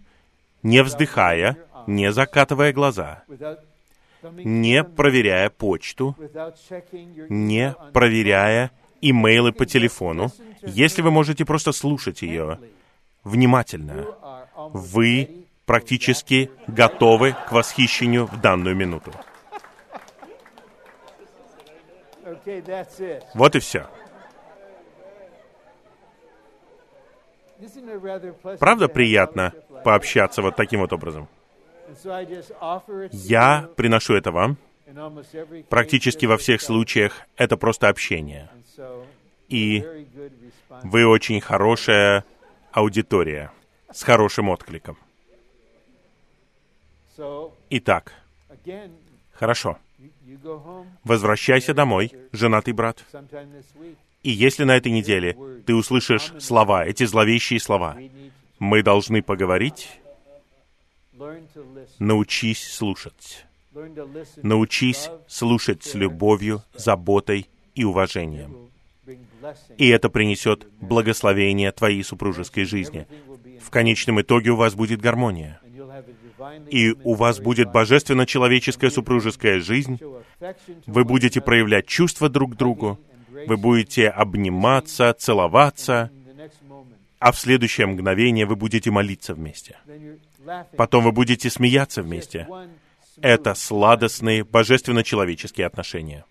не вздыхая, не закатывая глаза, не проверяя почту, не проверяя имейлы по телефону, если вы можете просто слушать ее внимательно, вы практически готовы к восхищению в данную минуту. Вот и все. Правда приятно пообщаться вот таким вот образом? Я приношу это вам. Практически во всех случаях это просто общение. И вы очень хорошая аудитория с хорошим откликом. Итак, хорошо. Возвращайся домой, женатый брат. И если на этой неделе ты услышишь слова, эти зловещие слова, мы должны поговорить, научись слушать. Научись слушать с любовью, заботой и уважением. И это принесет благословение твоей супружеской жизни. В конечном итоге у вас будет гармония и у вас будет божественно-человеческая супружеская жизнь, вы будете проявлять чувства друг к другу, вы будете обниматься, целоваться, а в следующее мгновение вы будете молиться вместе. Потом вы будете смеяться вместе. Это сладостные, божественно-человеческие отношения.